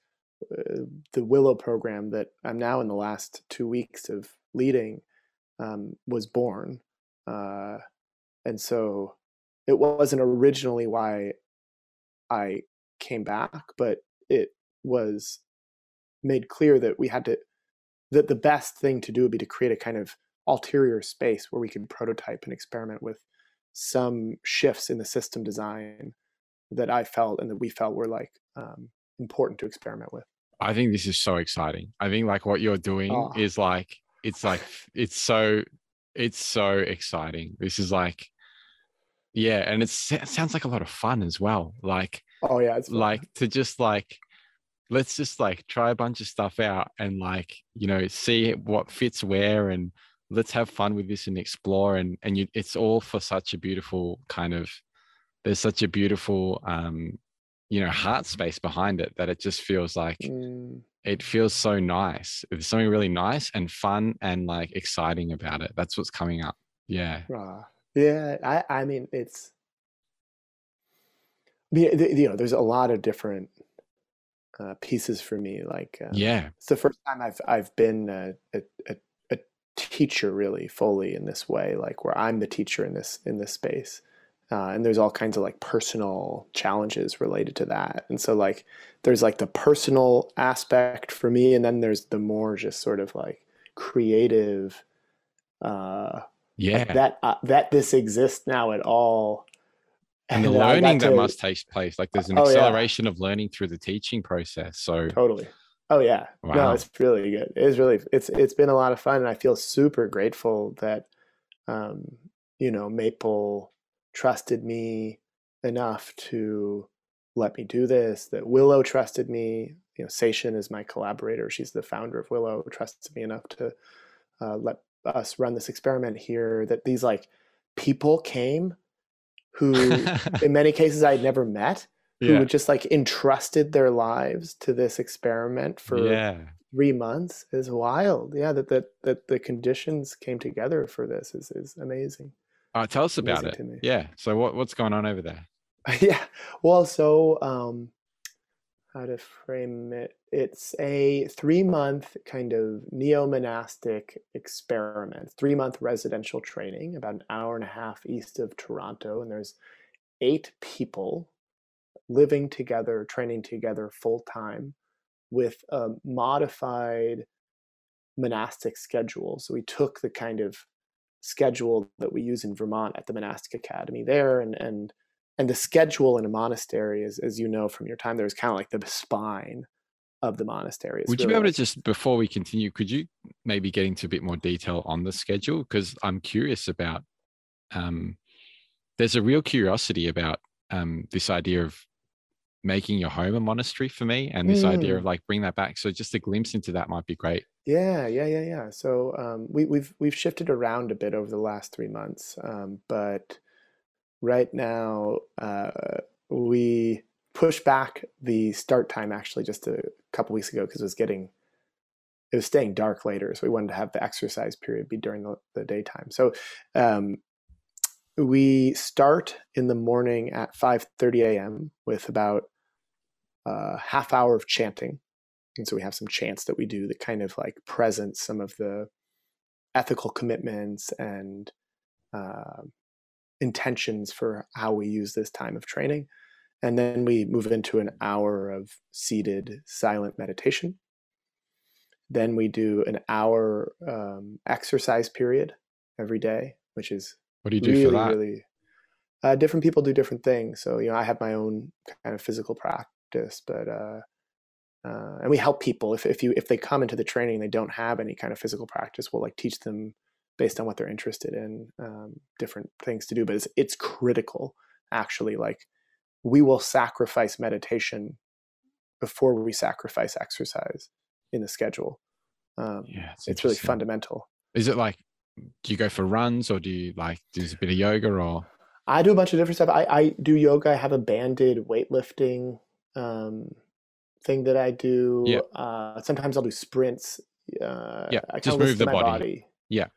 the Willow program that I'm now in the last two weeks of leading um, was born. Uh, and so it wasn't originally why I came back, but it was made clear that we had to that the best thing to do would be to create a kind of ulterior space where we could prototype and experiment with some shifts in the system design that I felt and that we felt were like um, important to experiment with. I think this is so exciting. I think like what you're doing oh. is like it's like it's so it's so exciting. This is like yeah, and it sounds like a lot of fun as well. Like oh yeah, it's like to just like let's just like try a bunch of stuff out and like you know see what fits where and let's have fun with this and explore and and you it's all for such a beautiful kind of there's such a beautiful um you know heart space behind it that it just feels like mm. it feels so nice. There's something really nice and fun and like exciting about it. That's what's coming up. Yeah. Uh, yeah i i mean it's you know there's a lot of different uh, pieces for me like um, yeah. it's the first time i've i've been a, a, a teacher really fully in this way like where i'm the teacher in this in this space uh, and there's all kinds of like personal challenges related to that. And so like there's like the personal aspect for me and then there's the more just sort of like creative uh yeah. like that uh, that this exists now at all. And, and the learning that must take place like there's an oh, acceleration yeah. of learning through the teaching process so totally. Oh yeah. Wow. no it's really good. It's really it's it's been a lot of fun and i feel super grateful that um you know maple trusted me enough to let me do this, that Willow trusted me. You know, Seishin is my collaborator. She's the founder of Willow, trusted me enough to uh, let us run this experiment here. That these like people came who, in many cases, I had never met, who yeah. just like entrusted their lives to this experiment for yeah. three months is wild. Yeah, that that that the conditions came together for this is is amazing. Uh, tell us about it. Yeah. So what, what's going on over there? yeah. Well, so um, how to frame it? It's a three month kind of neo monastic experiment, three month residential training, about an hour and a half east of Toronto. And there's eight people living together, training together full time with a modified monastic schedule. So we took the kind of schedule that we use in Vermont at the monastic academy there and and and the schedule in a monastery is as you know from your time there is kind of like the spine of the monastery. It's Would you be able like, to just before we continue could you maybe get into a bit more detail on the schedule because I'm curious about um there's a real curiosity about um this idea of making your home a monastery for me and this mm. idea of like bring that back so just a glimpse into that might be great yeah, yeah, yeah, yeah. So um, we, we've we've shifted around a bit over the last three months, um, but right now uh, we pushed back the start time actually just a couple weeks ago because it was getting it was staying dark later, so we wanted to have the exercise period be during the, the daytime. So um, we start in the morning at 5:30 a.m. with about uh, half hour of chanting and so we have some chants that we do that kind of like present some of the ethical commitments and uh, intentions for how we use this time of training. And then we move into an hour of seated silent meditation. Then we do an hour um, exercise period every day, which is what do you do really, for that? Really, uh, different people do different things. So you know, I have my own kind of physical practice, but uh, uh, and we help people if, if you if they come into the training they don't have any kind of physical practice we'll like teach them based on what they're interested in um, different things to do but it's, it's critical actually like we will sacrifice meditation before we sacrifice exercise in the schedule um, yeah it's, really fundamental. Is it like do you go for runs or do you like do a bit of yoga or? I do a bunch of different stuff. I, I do yoga i have a banded weightlifting um, thing that I do. Yeah. Uh, sometimes I'll do sprints. Uh, yeah. I just move the body. body. Yeah.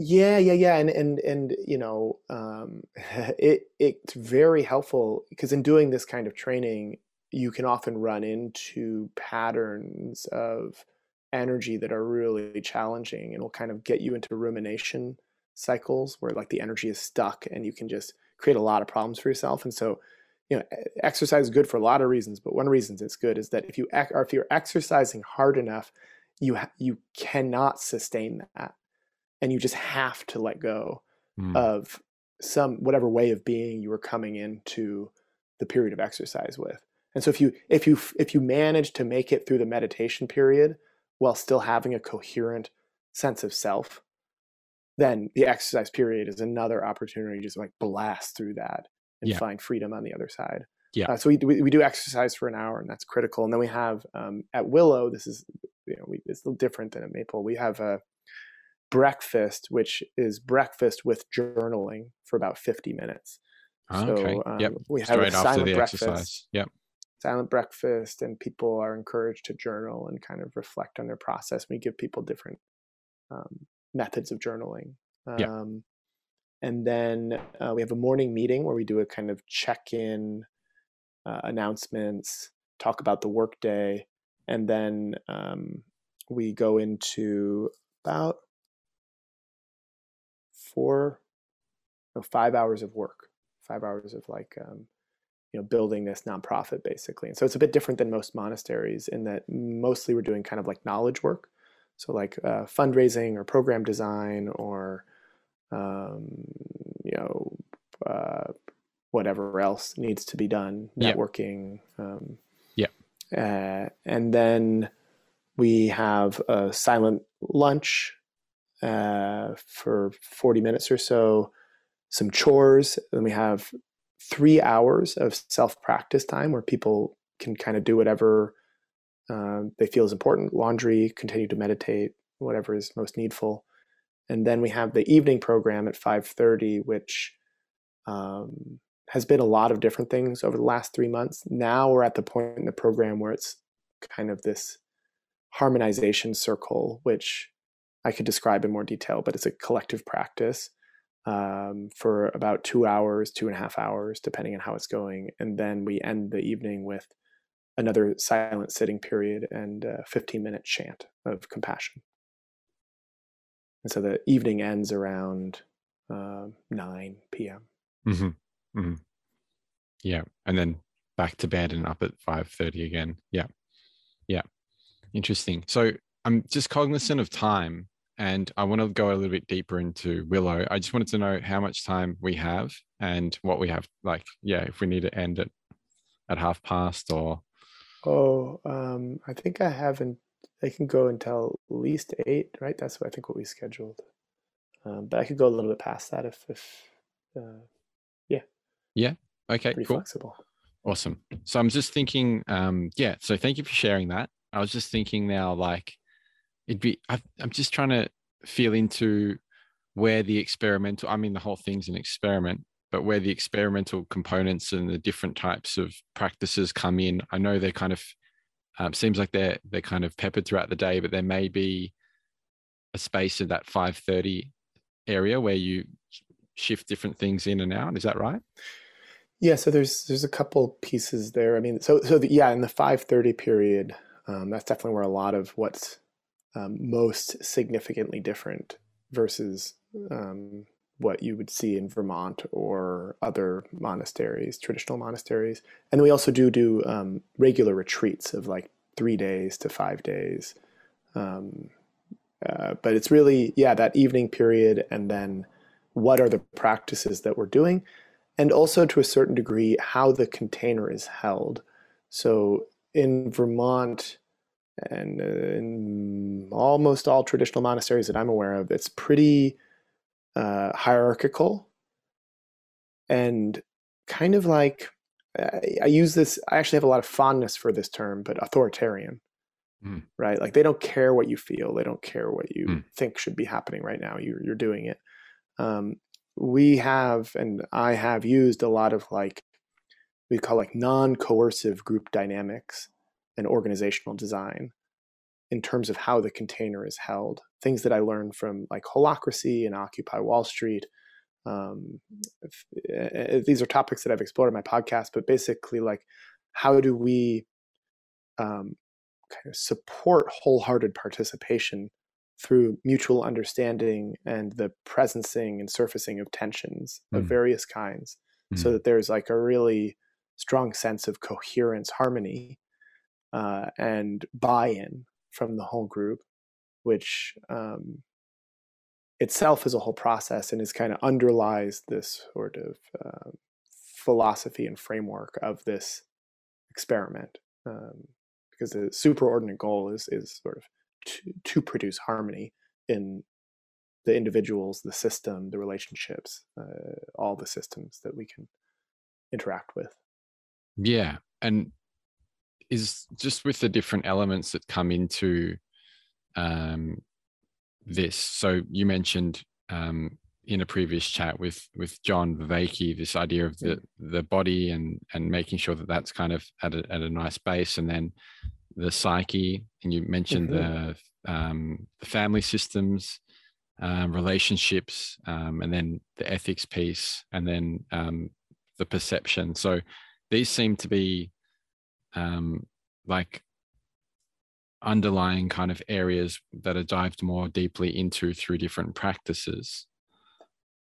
Yeah, yeah, yeah, and and and you know, um, it it's very helpful because in doing this kind of training, you can often run into patterns of energy that are really challenging and will kind of get you into rumination cycles where like the energy is stuck and you can just create a lot of problems for yourself. And so you know exercise is good for a lot of reasons but one reason it's good is that if you or if you're exercising hard enough you ha- you cannot sustain that and you just have to let go mm. of some whatever way of being you were coming into the period of exercise with. And so if you if you if you manage to make it through the meditation period while still having a coherent sense of self, then the exercise period is another opportunity to just like blast through that and yeah. find freedom on the other side. Yeah. Uh, so we, we, we do exercise for an hour, and that's critical. And then we have um, at Willow, this is you know we, it's a little different than at Maple. We have a breakfast, which is breakfast with journaling for about fifty minutes. okay. So um, yep. we have Straight a silent breakfast. Exercise. Yep. Silent breakfast, and people are encouraged to journal and kind of reflect on their process. We give people different um, methods of journaling. Um, and then uh, we have a morning meeting where we do a kind of check-in uh, announcements, talk about the workday, and then um, we go into about four, no, five hours of work, five hours of like um, you know building this nonprofit basically. And so it's a bit different than most monasteries in that mostly we're doing kind of like knowledge work, so like uh, fundraising or program design or um, you know uh, whatever else needs to be done, networking. Um, yeah. Uh, and then we have a silent lunch uh, for 40 minutes or so, some chores. Then we have three hours of self practice time where people can kind of do whatever um, they feel is important laundry, continue to meditate, whatever is most needful. And then we have the evening program at 5:30, which um, has been a lot of different things over the last three months. Now we're at the point in the program where it's kind of this harmonization circle, which I could describe in more detail, but it's a collective practice um, for about two hours, two and a half hours, depending on how it's going. And then we end the evening with another silent sitting period and a 15 minute chant of compassion. And so the evening ends around uh, 9 p.m. Mm-hmm. Mm-hmm. Yeah, and then back to bed and up at five thirty again. Yeah, yeah, interesting. So I'm just cognizant of time, and I want to go a little bit deeper into Willow. I just wanted to know how much time we have and what we have. Like, yeah, if we need to end it at half past or. Oh, um, I think I haven't. I can go until at least eight, right? That's what I think what we scheduled. Um, but I could go a little bit past that if, if uh, yeah. Yeah. Okay. Pretty cool. flexible. Awesome. So I'm just thinking, um, yeah. So thank you for sharing that. I was just thinking now, like, it'd be. i I'm just trying to feel into where the experimental. I mean, the whole thing's an experiment, but where the experimental components and the different types of practices come in. I know they're kind of um, seems like they're they're kind of peppered throughout the day, but there may be a space in that 5:30 area where you shift different things in and out. Is that right? Yeah. So there's there's a couple pieces there. I mean, so so the, yeah, in the 5:30 period, um, that's definitely where a lot of what's um, most significantly different versus um, what you would see in Vermont or other monasteries, traditional monasteries. And we also do do um, regular retreats of like three days to five days. Um, uh, but it's really yeah that evening period and then what are the practices that we're doing, and also to a certain degree, how the container is held. So in Vermont, and in almost all traditional monasteries that I'm aware of, it's pretty uh, hierarchical and kind of like I, I, use this. I actually have a lot of fondness for this term, but authoritarian, mm. right? Like they don't care what you feel, they don't care what you mm. think should be happening right now. You're you're doing it um, we have and I have used a lot of like we call like non-coercive group dynamics and organizational design in terms of how the container is held. Things that I learned from like Holacracy and Occupy Wall Street. Um, if, if these are topics that I've explored in my podcast, but basically, like, how do we um, kind of support wholehearted participation through mutual understanding and the presencing and surfacing of tensions mm. of various kinds mm. so that there's like a really strong sense of coherence harmony uh, and buy-in from the whole group which um, itself is a whole process and is kind of underlies this sort of uh, philosophy and framework of this experiment. Um, because the superordinate goal is is sort of to, to produce harmony in the individuals, the system, the relationships, uh, all the systems that we can interact with. Yeah, and is just with the different elements that come into um, this. So you mentioned um, in a previous chat with with John Vervaeke this idea of the the body and and making sure that that's kind of at a, at a nice base, and then the psyche, and you mentioned mm-hmm. the um, the family systems, um, relationships, um, and then the ethics piece, and then um, the perception. So these seem to be um, like underlying kind of areas that are dived more deeply into through different practices.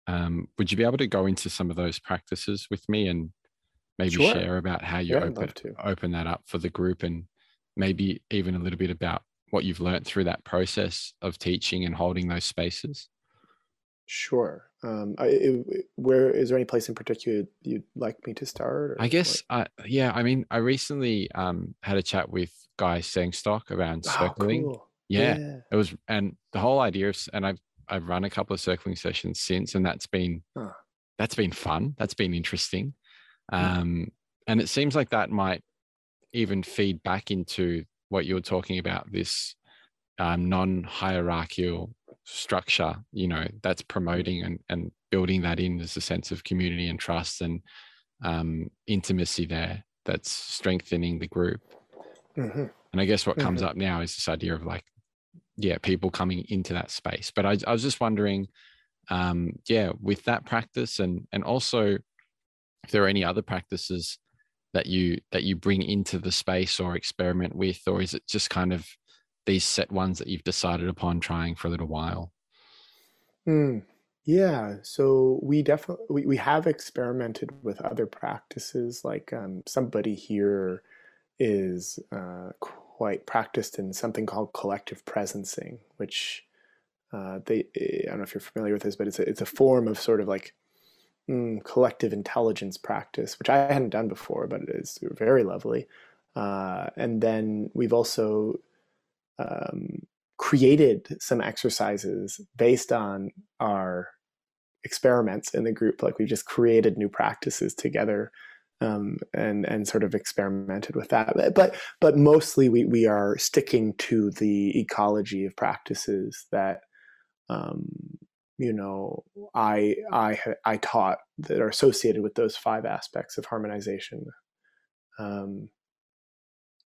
Um, would you be able to go into some of those practices with me and maybe sure. share about how you yeah, open, open that up for the group and maybe even a little bit about what you've learned through that process of teaching and holding those spaces? Sure. Um, I, it, where is there any place in particular you'd like me to start? I guess, uh, yeah. I mean, I recently um, had a chat with Guy Sengstock around oh, circling. Cool. Yeah, yeah, it was, and the whole idea of, and I've I've run a couple of circling sessions since, and that's been huh. that's been fun. That's been interesting, um, and it seems like that might even feed back into what you're talking about. This um, non-hierarchical structure, you know, that's promoting and and building that in as a sense of community and trust and um, intimacy there. That's strengthening the group. Mm-hmm. And I guess what comes mm-hmm. up now is this idea of like yeah, people coming into that space. But I, I was just wondering, um, yeah, with that practice and and also if there are any other practices that you that you bring into the space or experiment with, or is it just kind of these set ones that you've decided upon trying for a little while? Mm, yeah, so we definitely we, we have experimented with other practices. Like um, somebody here is uh, quite practiced in something called collective presencing, which uh, they I don't know if you're familiar with this, but it's a, it's a form of sort of like mm, collective intelligence practice, which I hadn't done before, but it is very lovely. Uh, and then we've also um, created some exercises based on our experiments in the group. Like we've just created new practices together um, and and sort of experimented with that. But but, but mostly we we are sticking to the ecology of practices that um, you know I I I taught that are associated with those five aspects of harmonization. Um,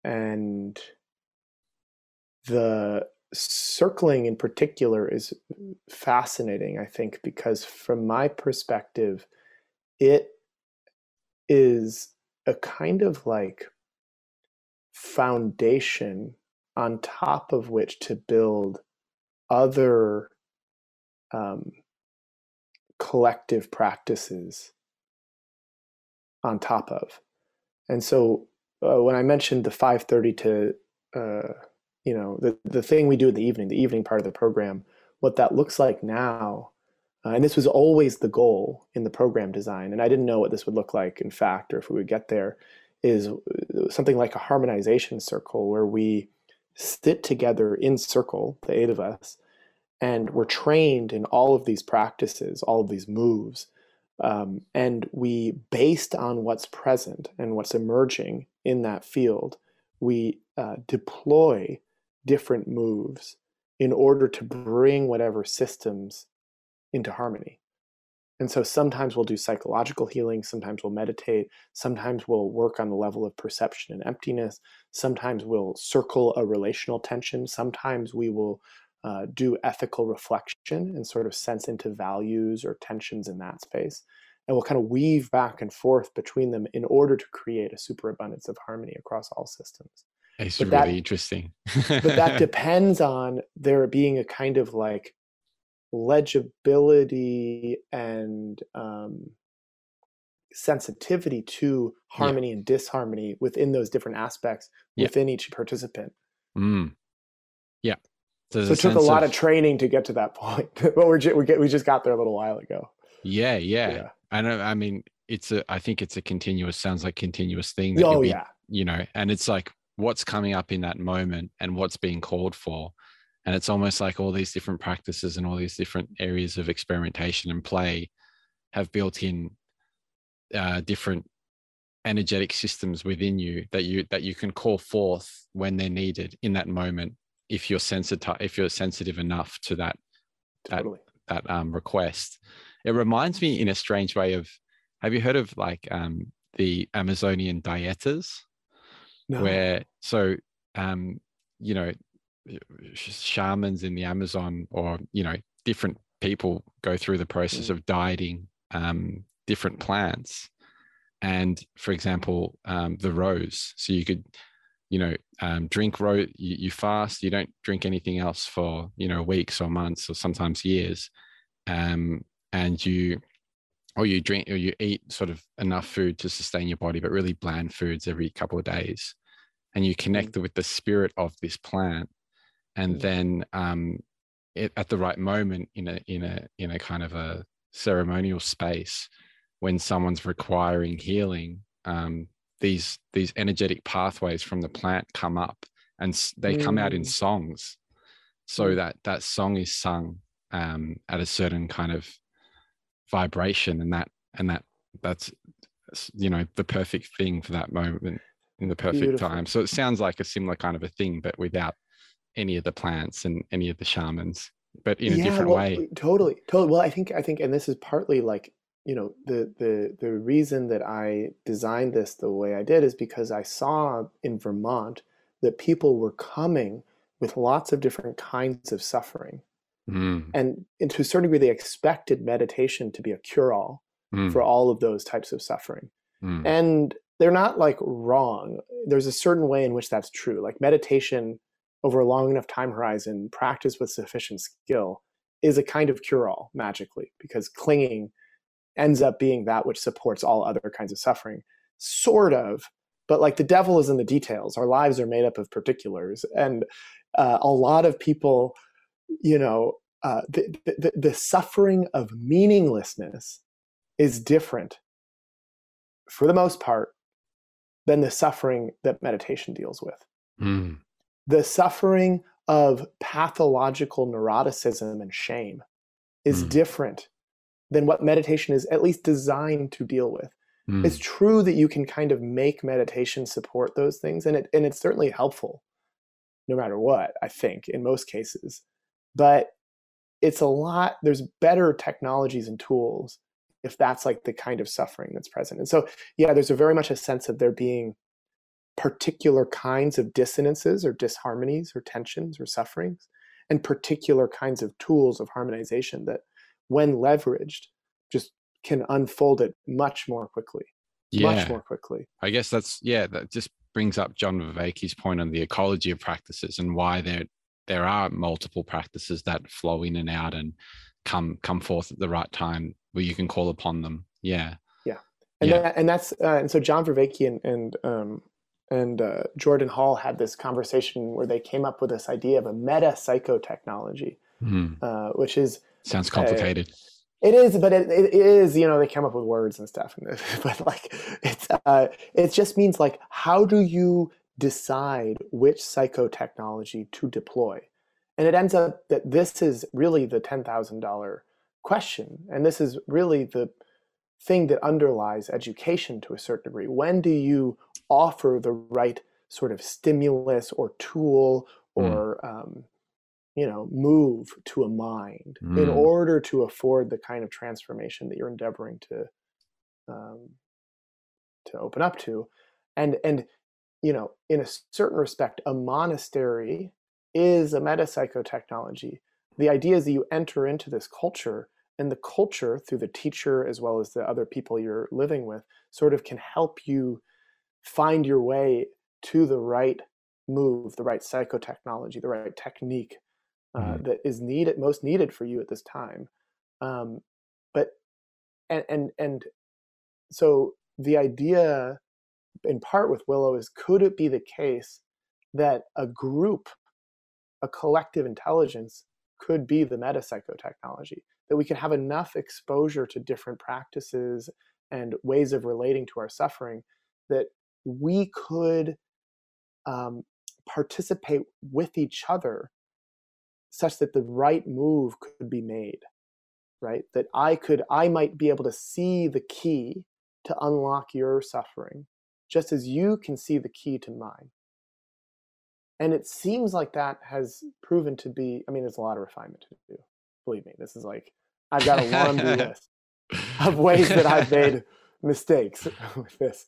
and the circling in particular is fascinating, I think, because from my perspective, it is a kind of like foundation on top of which to build other um, collective practices on top of. And so uh, when I mentioned the 5:30 to uh, you know the the thing we do in the evening, the evening part of the program, what that looks like now uh, and this was always the goal in the program design. And I didn't know what this would look like, in fact, or if we would get there, is uh, something like a harmonization circle where we sit together in circle, the eight of us, and we're trained in all of these practices, all of these moves. Um, and we, based on what's present and what's emerging in that field, we uh, deploy different moves in order to bring whatever systems into harmony. And so sometimes we'll do psychological healing, sometimes we'll meditate, sometimes we'll work on the level of perception and emptiness, sometimes we'll circle a relational tension, sometimes we will uh, do ethical reflection and sort of sense into values or tensions in that space. And we'll kind of weave back and forth between them in order to create a superabundance of harmony across all systems. It's but really that, interesting. but that depends on there being a kind of like legibility and um, sensitivity to harmony yeah. and disharmony within those different aspects yeah. within each participant. Mm. Yeah. So, so it took a lot of, of, training to get to that point, but we're we, get, we just got there a little while ago. Yeah, yeah. yeah. I know. I mean, it's a i think it's a continuous sounds like continuous thing that oh be, yeah you know and it's like what's coming up in that moment and what's being called for. And it's almost like all these different practices and all these different areas of experimentation and play have built in uh, different energetic systems within you that you that you can call forth when they're needed in that moment if you're sensitive if you're sensitive enough to that totally. that that um, request. It reminds me in a strange way of have you heard of like um, the amazonian dietas no. where so um you know shamans in the amazon or you know different people go through the process Mm. of dieting um different plants and for example um the rose so you could you know um drink rose you, you fast you don't drink anything else for you know weeks or months or sometimes years um and you or you drink or you eat sort of enough food to sustain your body but really bland foods every couple of days and you connect with the spirit of this plant and Mm. then um it, at the right moment in a in a in a kind of a ceremonial space when someone's requiring healing um these these energetic pathways from the plant come up and they come out in Mm. songs so Mm. that that song is sung um at a certain kind of vibration and that and that that's you know the perfect thing for that moment in the perfect Beautiful. time so it sounds like a similar kind of a thing but without any of the plants and any of the shamans but in a different well, way Totally, totally. Well, I think I think, and this is partly like you know the the the reason that I designed this the way I did is because I saw in Vermont that people were coming with lots of different kinds of suffering, Mm, and, and to a certain degree, they expected meditation to be a cure-all mm, for all of those types of suffering. mm, and they're not like wrong. There's a certain way in which that's true. Like meditation over a long enough time horizon practice with sufficient skill is a kind of cure-all magically because clinging ends up being that which supports all other kinds of suffering. Sort of but like the devil is in the details. Our lives are made up of particulars and uh, a lot of people you know uh, the, the, the suffering of meaninglessness is different for the most part, than the suffering that meditation deals with. mm, The suffering of pathological neuroticism and shame is Mm. different than what meditation is at least designed to deal with. mm, It's true that you can kind of make meditation support those things, and it and it's certainly helpful, no matter what. I think in most cases, but it's a lot. There's better technologies and tools if that's like the kind of suffering that's present. And so, yeah, there's a very much a sense of there being particular kinds of dissonances or disharmonies or tensions or sufferings, and particular kinds of tools of harmonization that, when leveraged, just can unfold it much more quickly, yeah much more quickly. I guess that's yeah, that just brings up John Vervaeke's point on the ecology of practices and why there there are multiple practices that flow in and out and come come forth at the right time where you can call upon them. Yeah. and Yeah. that, and that's uh, and so John Vervaeke and and um, and uh, Jordan Hall had this conversation where they came up with this idea of a meta psychotechnology, Mm, uh, which is sounds complicated. it is, but it, it is you know they come up with words and stuff, but like it's uh, it just means like how do you decide which psychotechnology to deploy, and it ends up that this is really the ten thousand dollar question, and this is really the thing that underlies education to a certain degree. When do you offer the right sort of stimulus or tool Mm. or um, you know move to a mind in Mm. order to afford the kind of transformation that you're endeavoring to um, to open up to, and and you know in a certain respect, a monastery is a meta metapsychotechnology. The idea is that you enter into this culture and the culture through the teacher as well as the other people you're living with sort of can help you find your way to the right move the right psychotechnology the right technique uh, Mhm. that is needed most needed for you at this time um, but and and and so the idea in part with willow is could it be the case that a group a collective intelligence could be the metapsychotechnology that we can have enough exposure to different practices and ways of relating to our suffering that we could um, participate with each other such that the right move could be made right? That i could i might be able to see the key to unlock your suffering just as you can see the key to mine and it seems like that has proven to be i mean there's a lot of refinement to do believe me. This is like i've got a laundry list of ways that i've made mistakes with this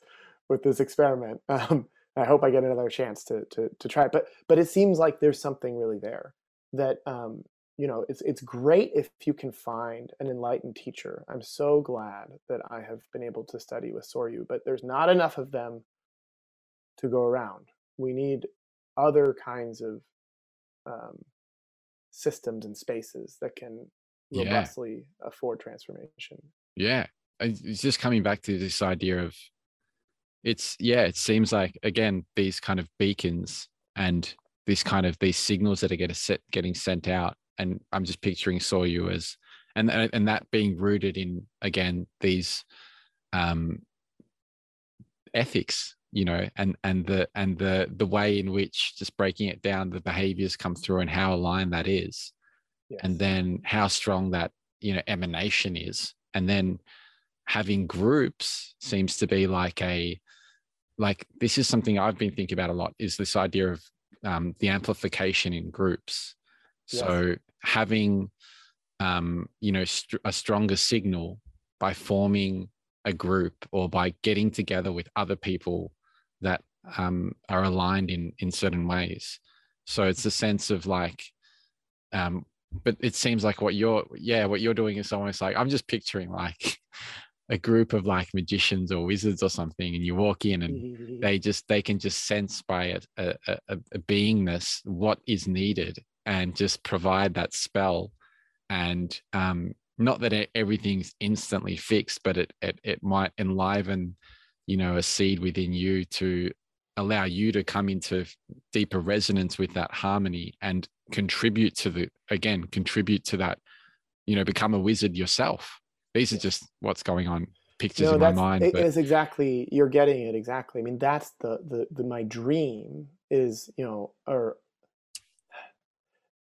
with this experiment. Um, i hope i get another chance to, to to try it. But but it seems like there's something really there that um, you know it's it's great if you can find an enlightened teacher. I'm so glad that i have been able to study with soryu but there's not enough of them to go around. We need other kinds of um, systems and spaces that can Yeah. robustly afford transformation Yeah. It's just coming back to this idea of it's, yeah, it seems like, again, these kind of beacons and this kind of these signals that are getting set, getting sent out. And I'm just picturing Soryu as, and, and and that being rooted in, again, these um, ethics, you know, and, and the, and the, the way in which just breaking it down, the behaviors come through and how aligned that is yes. and then how strong that you know emanation is and then having groups seems to be like a like this is something i've been thinking about a lot is this idea of um, the amplification in groups so having um, you know str- a stronger signal by forming a group or by getting together with other people that um, are aligned in in certain ways. So it's a sense of like um, but it seems like what you're yeah what you're doing is almost like i'm just picturing like a group of like magicians or wizards or something and you walk in and they just they can just sense by a, a, a, a beingness what is needed and just provide that spell. And um not that everything's instantly fixed but it, it it might enliven you know a seed within you to allow you to come into deeper resonance with that harmony and contribute to the again contribute to that you know become a wizard yourself these are just what's going on pictures no, in my mind it but is exactly you're getting it exactly. I mean, that's the, the the my dream is you know, or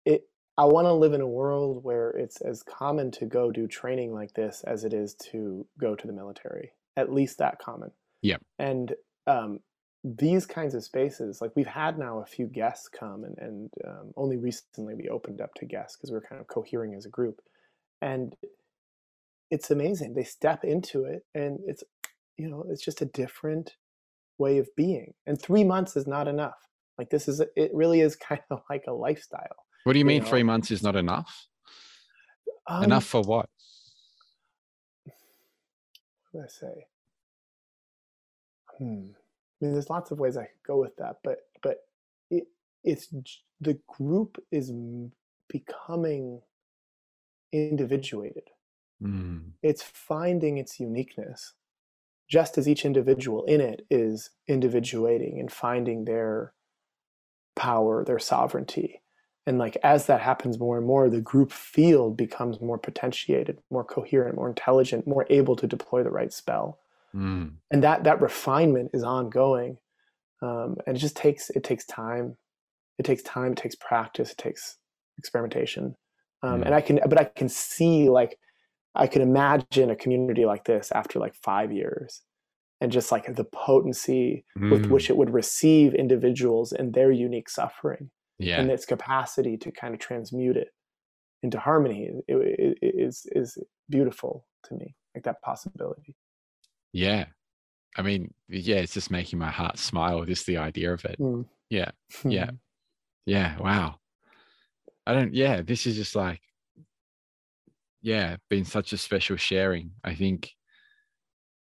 it. I want to live in a world where it's as common to go do training like this as it is to go to the military. At least that common. Yep. And um, these kinds of spaces, like we've had now a few guests come, and and um, only recently we opened up to guests because we we're kind of cohering as a group, and it's amazing. They step into it, and it's you know it's just a different way of being. And three months is not enough. Like this is it really is kind of like a lifestyle. what do you you mean know, three months is not enough Um, enough for what What did I say? Hmm. I mean, there's lots of ways I could go with that, but but it it's the group is becoming individuated. Mm, It's finding its uniqueness, just as each individual in it is individuating and finding their power, their sovereignty. And like as that happens more and more, the group field becomes more potentiated, more coherent, more intelligent, more able to deploy the right spell. Mm, And that that refinement is ongoing. Um, and it just takes it takes time. It takes time, it takes practice, it takes experimentation. Um, Mm. and I can but I can see like I could imagine a community like this after like five years and just like the potency with mm. which it would receive individuals and their unique suffering yeah and its capacity to kind of transmute it into harmony is is beautiful to me like that possibility yeah. I mean yeah it's just making my heart smile just the idea of it. Mm. yeah. Yeah. yeah. Wow. I don't yeah this is just like yeah been such a special sharing. I think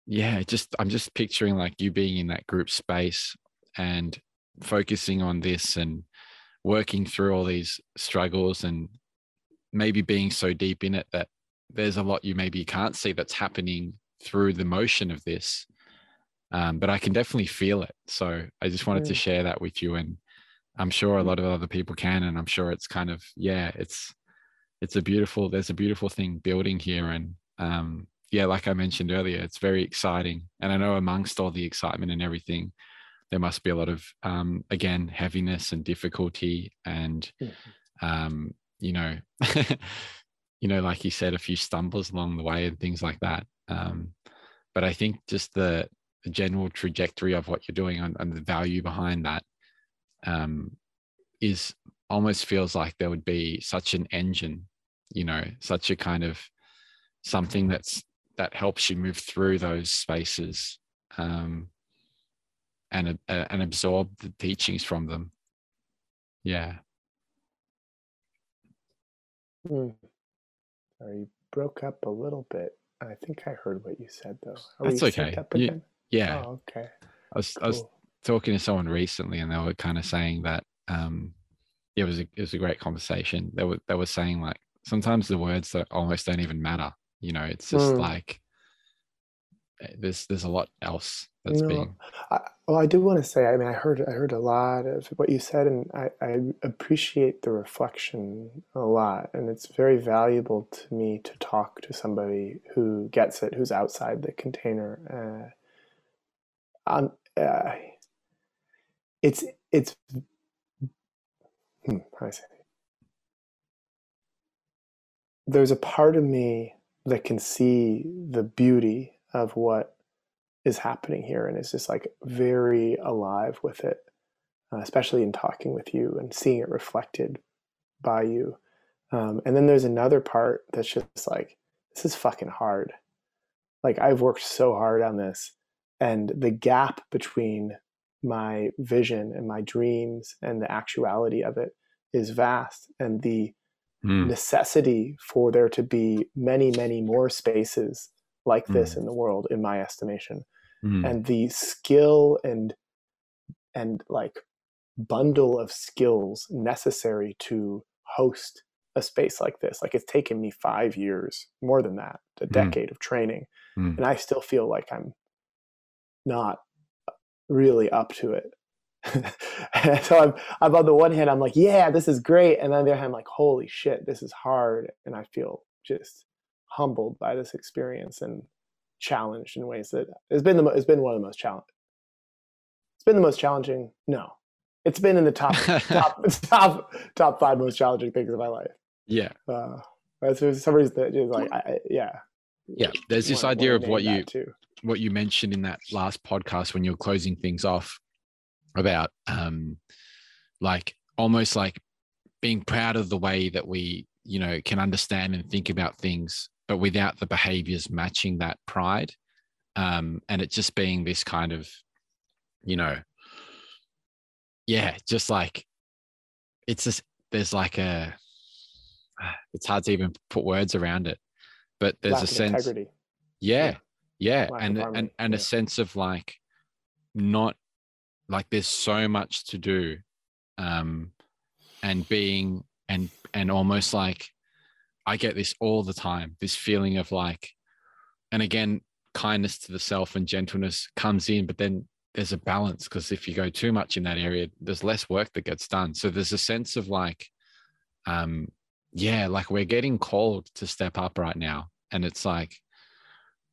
yeah just i'm just picturing like you being in that group space and focusing on this and working through all these struggles and maybe being so deep in it that there's a lot you maybe can't see that's happening through the motion of this um, but i can definitely feel it so i just wanted to Mm. share that with you and i'm sure a Mm. lot of other people can and i'm sure it's kind of yeah it's it's a beautiful there's a beautiful thing building here and um yeah, like I mentioned earlier, it's very exciting. And I know amongst all the excitement and everything, there must be a lot of um, again heaviness and difficulty and mm-hmm. um, you know you know like you said a few stumbles along the way and things like that um, but i think just the, the, general trajectory of what you're doing and, and the value behind that um, is almost feels like there would be such an engine you know such a kind of something that's that helps you move through those spaces um, and uh, and absorb the teachings from them. Yeah. Mm. Sorry, you broke up a little bit. I think I heard what you said though. Are That's okay. You, yeah. Oh, okay. I was cool. I was talking to someone recently, and they were kind of saying that um, it was a, it was a great conversation. They were they were saying like sometimes the words that almost don't even matter. You know, it's just mm. like there's there's a lot else that's being I, well i do want to say i mean i heard i heard a lot of what you said and I, I appreciate the reflection a lot. And it's very valuable to me to talk to somebody who gets it who's outside the container uh, um, uh, it's it's hmm, how I say there's a part of me that can see the beauty of what is happening here and is just like very alive with it, uh, especially in talking with you and seeing it reflected by you. Um, and then there's another part that's just like, this is fucking hard. Like, I've worked so hard on this, and the gap between my vision and my dreams and the actuality of it is vast. And the mm. necessity for there to be many, many more spaces like this mm. in the world, in my estimation, mm. and the skill and and like bundle of skills necessary to host a space like this like it's taken me five years more than that a mm. decade mm. of training mm. and i still feel like i'm not really up to it and so I'm, I'm on the one hand i'm like yeah this is great and on the other hand I'm like holy shit this is hard and i feel just humbled by this experience and challenged in ways that it's been the it's been one of the most challenging. It's been the most challenging. No, it's been in the top top top top five most challenging things of my life. Yeah. Uh, there's some reason that is like, I, yeah. Yeah. There's this idea of what you what you mentioned in that last podcast when you're closing things off about um like almost like being proud of the way that we you know can understand and think about things but without the behaviors matching that pride. Um, and it just being this kind of, you know, yeah, just like it's just there's like a it's hard to even put words around it, but there's Lack a sense, integrity. yeah, yeah, yeah. and and and yeah. a sense of like not like there's so much to do, um, and being and and almost like I get this all the time this feeling of like, and again, kindness to the self and gentleness comes in, but then there's a balance because if you go too much in that area, there's less work that gets done. So there's a sense of like, um, yeah, like we're getting called to step up right now. And it's like,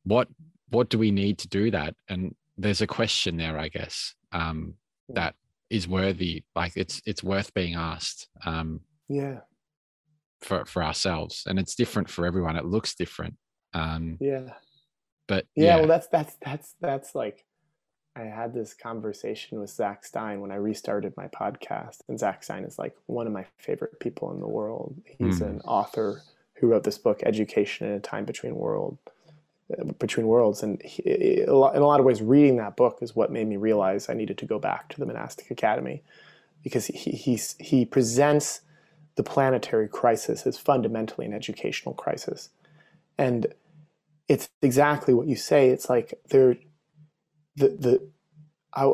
what what do we need to do that? And there's a question there, I guess, um, that is worthy. Like it's it's worth being asked. Um, yeah for for ourselves and it's different for everyone. It looks different um yeah. but yeah, yeah, well that's that's that's that's like i had this conversation with Zak Stein when i restarted my podcast and Zak Stein is like one of my favorite people in the world. He's mm. an author who wrote this book education in a time between world uh, between worlds and he, in a lot of ways reading that book is what made me realize i needed to go back to the monastic academy because he he's, he presents the planetary crisis is fundamentally an educational crisis. And it's exactly what you say. It's like there, the, the, I,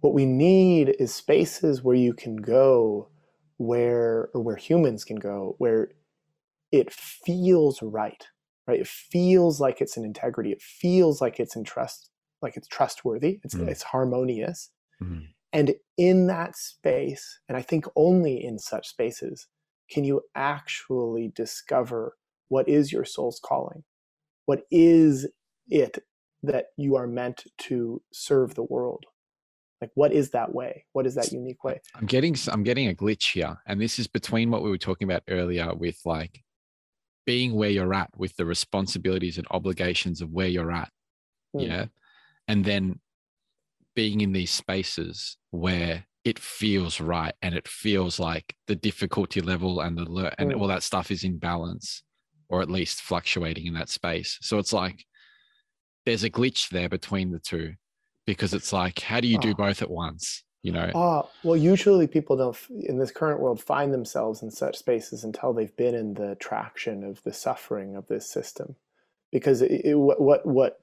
what we need is spaces where you can go where, or where humans can go, where it feels right, right? It feels like it's an integrity. It feels like it's in trust, like it's trustworthy. It's, mm. it's harmonious. Mm. And in that space, and I think only in such spaces, can you actually discover what is your soul's calling. what is it that you are meant to serve the world like what is that way what is that unique way i'm getting i'm getting a glitch here and this is between what we were talking about earlier with like being where you're at with the responsibilities and obligations of where you're at mm. yeah and then being in these spaces where it feels right and it feels like the difficulty level and the and mm. all that stuff is in balance or at least fluctuating in that space so it's like there's a glitch there between the two because it's like how do you do oh. both at once you know oh well usually people don't in this current world find themselves in such spaces until they've been in the traction of the suffering of this system because it, it, what what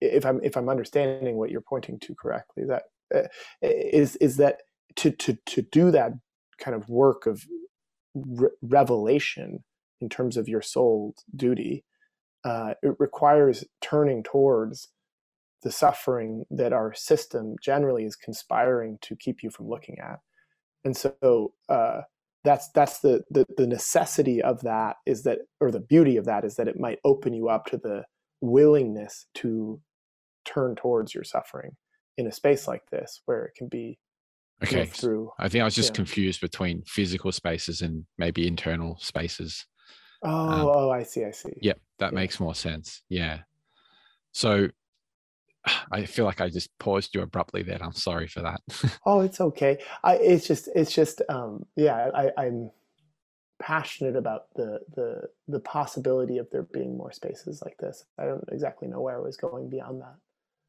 if i'm if i'm understanding what you're pointing to correctly that uh, is is that to to to do that kind of work of re- revelation in terms of your soul duty uh, it requires turning towards the suffering that our system generally is conspiring to keep you from looking at. And so uh, that's that's the, the the necessity of that is that, or the beauty of that is that it might open you up to the willingness to turn towards your suffering in a space like this where it can be okay through. I think I was just yeah. confused between physical spaces and maybe internal spaces. Oh, um, oh, I see, I see. Yep, that yeah. makes more sense. Yeah. So I feel like I just paused you abruptly there. I'm sorry for that. oh, it's okay. I it's just it's just um yeah, I, I'm passionate about the the the possibility of there being more spaces like this. I don't exactly know where I was going beyond that.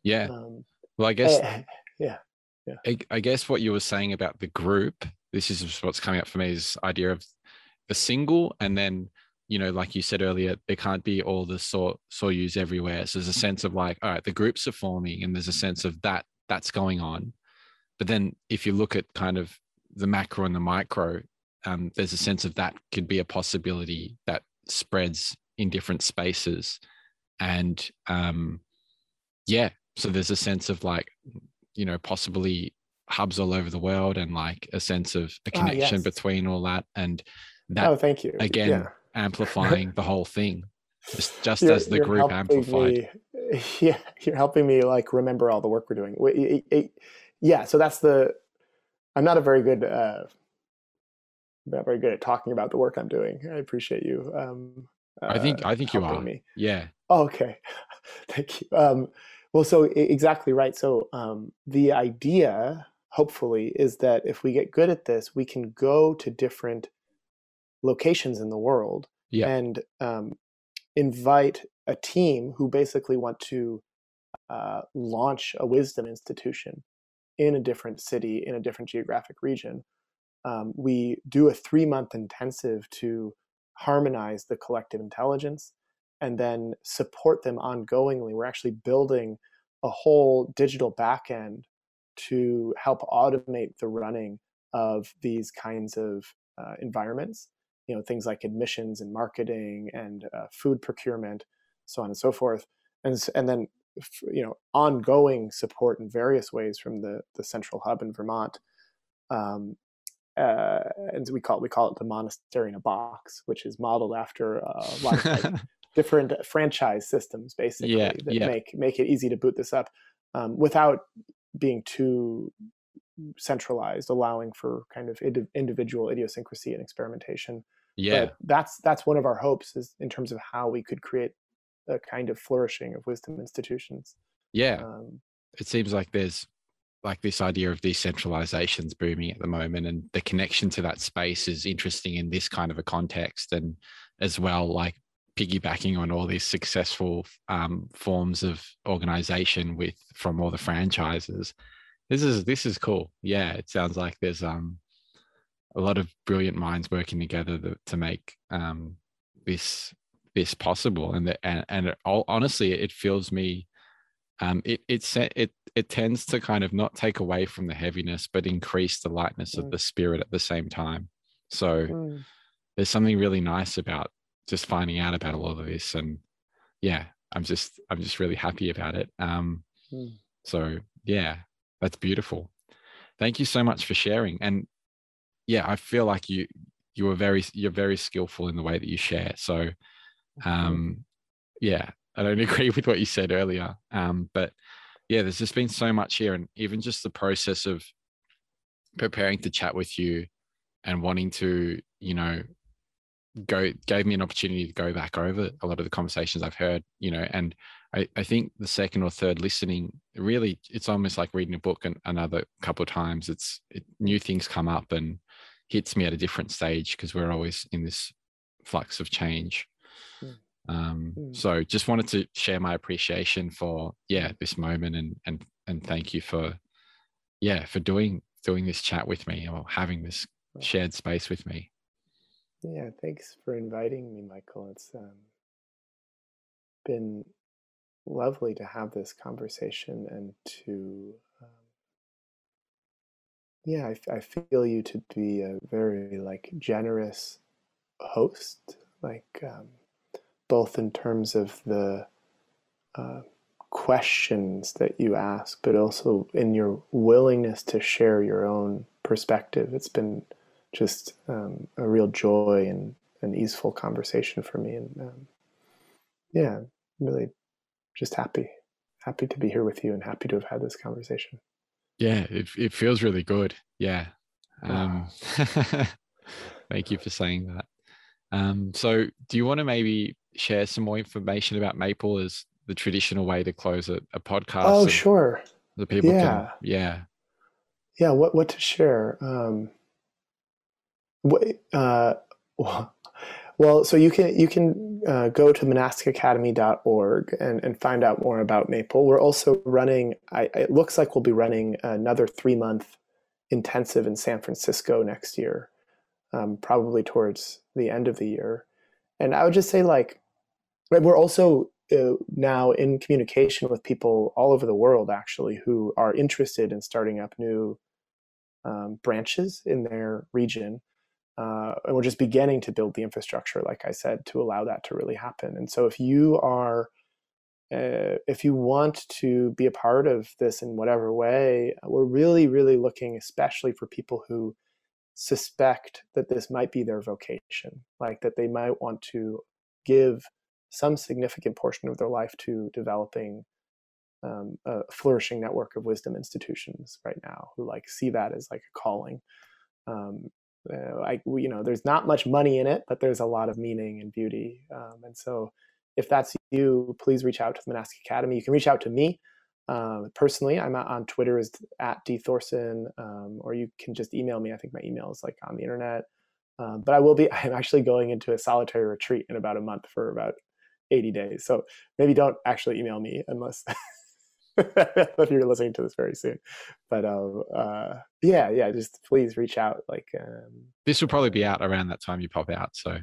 Yeah. Um, well, I guess. I, yeah. Yeah. I, I guess what you were saying about the group. This is what's coming up for me is idea of the single and then you know, like you said earlier, there can't be all the so- Soryus everywhere. So there's a sense of like, all right, the groups are forming, and there's a sense of that that's going on. But then if you look at kind of the macro and the micro, um, there's a sense of that could be a possibility that spreads in different spaces, and um, yeah, so there's a sense of like, you know, possibly hubs all over the world, and like a sense of a ah, connection yes. between all that, and that. Oh, thank you. Again. Yeah amplifying the whole thing, just, just as the group amplified. Me, yeah, you're helping me like remember all the work we're doing. Yeah, so that's the. I'm not a very good. Uh, not very good at talking about the work I'm doing. I appreciate you. Um, uh, I think I think you are. Me. Yeah. Oh, okay. Thank you. Um, well, so exactly right. So um, the idea, hopefully, is that if we get good at this, we can go to different locations in the world yeah. and um, invite a team who basically want to uh, launch a wisdom institution in a different city in a different geographic region um, we do a three month intensive to harmonize the collective intelligence and then support them ongoingly. We're actually building a whole digital backend to help automate the running of these kinds of uh, environments you know things like admissions and marketing and uh, food procurement so on and so forth. And and then you know ongoing support in various ways from the the central hub in Vermont. Um, uh, and we call it, we call it the monastery in a box which is modeled after uh, a lot of like different franchise systems basically yeah, that yeah. make make it easy to boot this up um, without being too centralized, allowing for kind of individual idiosyncrasy and experimentation. Yeah, but that's that's one of our hopes is in terms of how we could create a kind of flourishing of wisdom institutions. Yeah, um, it seems like there's like this idea of decentralization is booming at the moment, and the connection to that space is interesting in this kind of a context, and as well like piggybacking on all these successful um, forms of organization with from all the franchises this is this is cool. Yeah, it sounds like there's um a lot of brilliant minds working together to, to make um this this possible and the, and and it, all, honestly it feels me um it it it it tends to kind of not take away from the heaviness but increase the lightness mm. of the spirit at the same time so mm. there's something really nice about just finding out about all of this and yeah i'm just i'm just really happy about it um mm. so yeah that's beautiful. Thank you so much for sharing. And yeah, I feel like you you are very you're very skillful in the way that you share. So um yeah, I don't agree with what you said earlier. Um, but yeah, there's just been so much here, and even just the process of preparing to chat with you and wanting to, you know, go gave me an opportunity to go back over a lot of the conversations I've heard, you know, and I, I think the second or third listening really it's almost like reading a book and another couple of times it's it, new things come up and hits me at a different stage because we're always in this flux of change. Mm. Um, mm. So just wanted to share my appreciation for yeah this moment and and and thank you for yeah for doing doing this chat with me or having this shared space with me. Yeah, thanks for inviting me, Michael. It's um, been lovely to have this conversation and to, um, yeah, I, I feel you to be a very like generous host, like um, both in terms of the uh, questions that you ask, but also in your willingness to share your own perspective. It's been just um, a real joy and an easeful conversation for me. And um, yeah, really just happy, happy to be here with you and happy to have had this conversation. Yeah, it, it feels really good. Yeah. Um, thank you for saying that. Um, so, do you want to maybe share some more information about Maple as the traditional way to close a, a podcast? Oh, sure. The people yeah. can, yeah. Yeah, what, what to share? Um, what, uh, well, so you can you can uh, go to monasticacademy.org and, and find out more about Maple. We're also running. I, it looks like we'll be running another three month intensive in San Francisco next year, um, probably towards the end of the year. And I would just say, like, we're also uh, now in communication with people all over the world, actually, who are interested in starting up new um, branches in their region uh, and we're just beginning to build the infrastructure, like I said, to allow that to really happen. And so, if you are, uh, if you want to be a part of this in whatever way, we're really, really looking, especially for people who suspect that this might be their vocation, like that they might want to give some significant portion of their life to developing um, a flourishing network of wisdom institutions right now, who like see that as like a calling. Um, uh, I, you know, there's not much money in it, but there's a lot of meaning and beauty. Um, and so, if that's you, please reach out to the Monastic Academy. You can reach out to me um, personally. I'm on Twitter is at d thorson, um, or you can just email me. I think my email is like on the internet. Um, but I will be. I'm actually going into a solitary retreat in about a month for about 80 days. So maybe don't actually email me unless if you're listening to this very soon. But um, uh, yeah, yeah, just please reach out. Like um, this will probably be out around that time you pop out. So.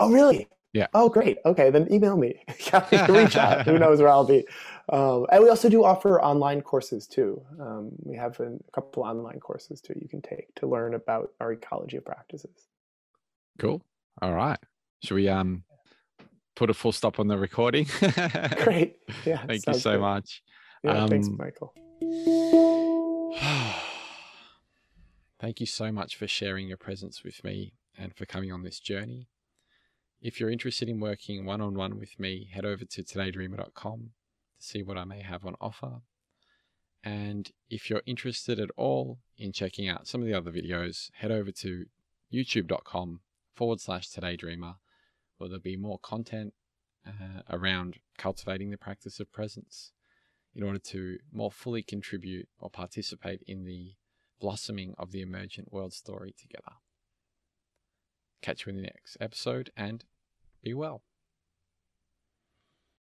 Oh really? Yeah. Oh great. Okay, then email me. reach out. Who knows where I'll be? Um, and we also do offer online courses too. Um, we have a couple online courses too you can take to learn about our ecology of practices. Cool. All right. Should we um put a full stop on the recording? Great. Yeah. Thank you so much. Yeah, um, thanks, Michael. thank you so much for sharing your presence with me and for coming on this journey. If you're interested in working one on one with me, head over to todaydreamer.com to see what I may have on offer. And if you're interested at all in checking out some of the other videos, head over to youtube.com forward slash todaydreamer, where there'll be more content uh, around cultivating the practice of presence in order to more fully contribute or participate in the blossoming of the emergent world story together. Catch you in the next episode and be well.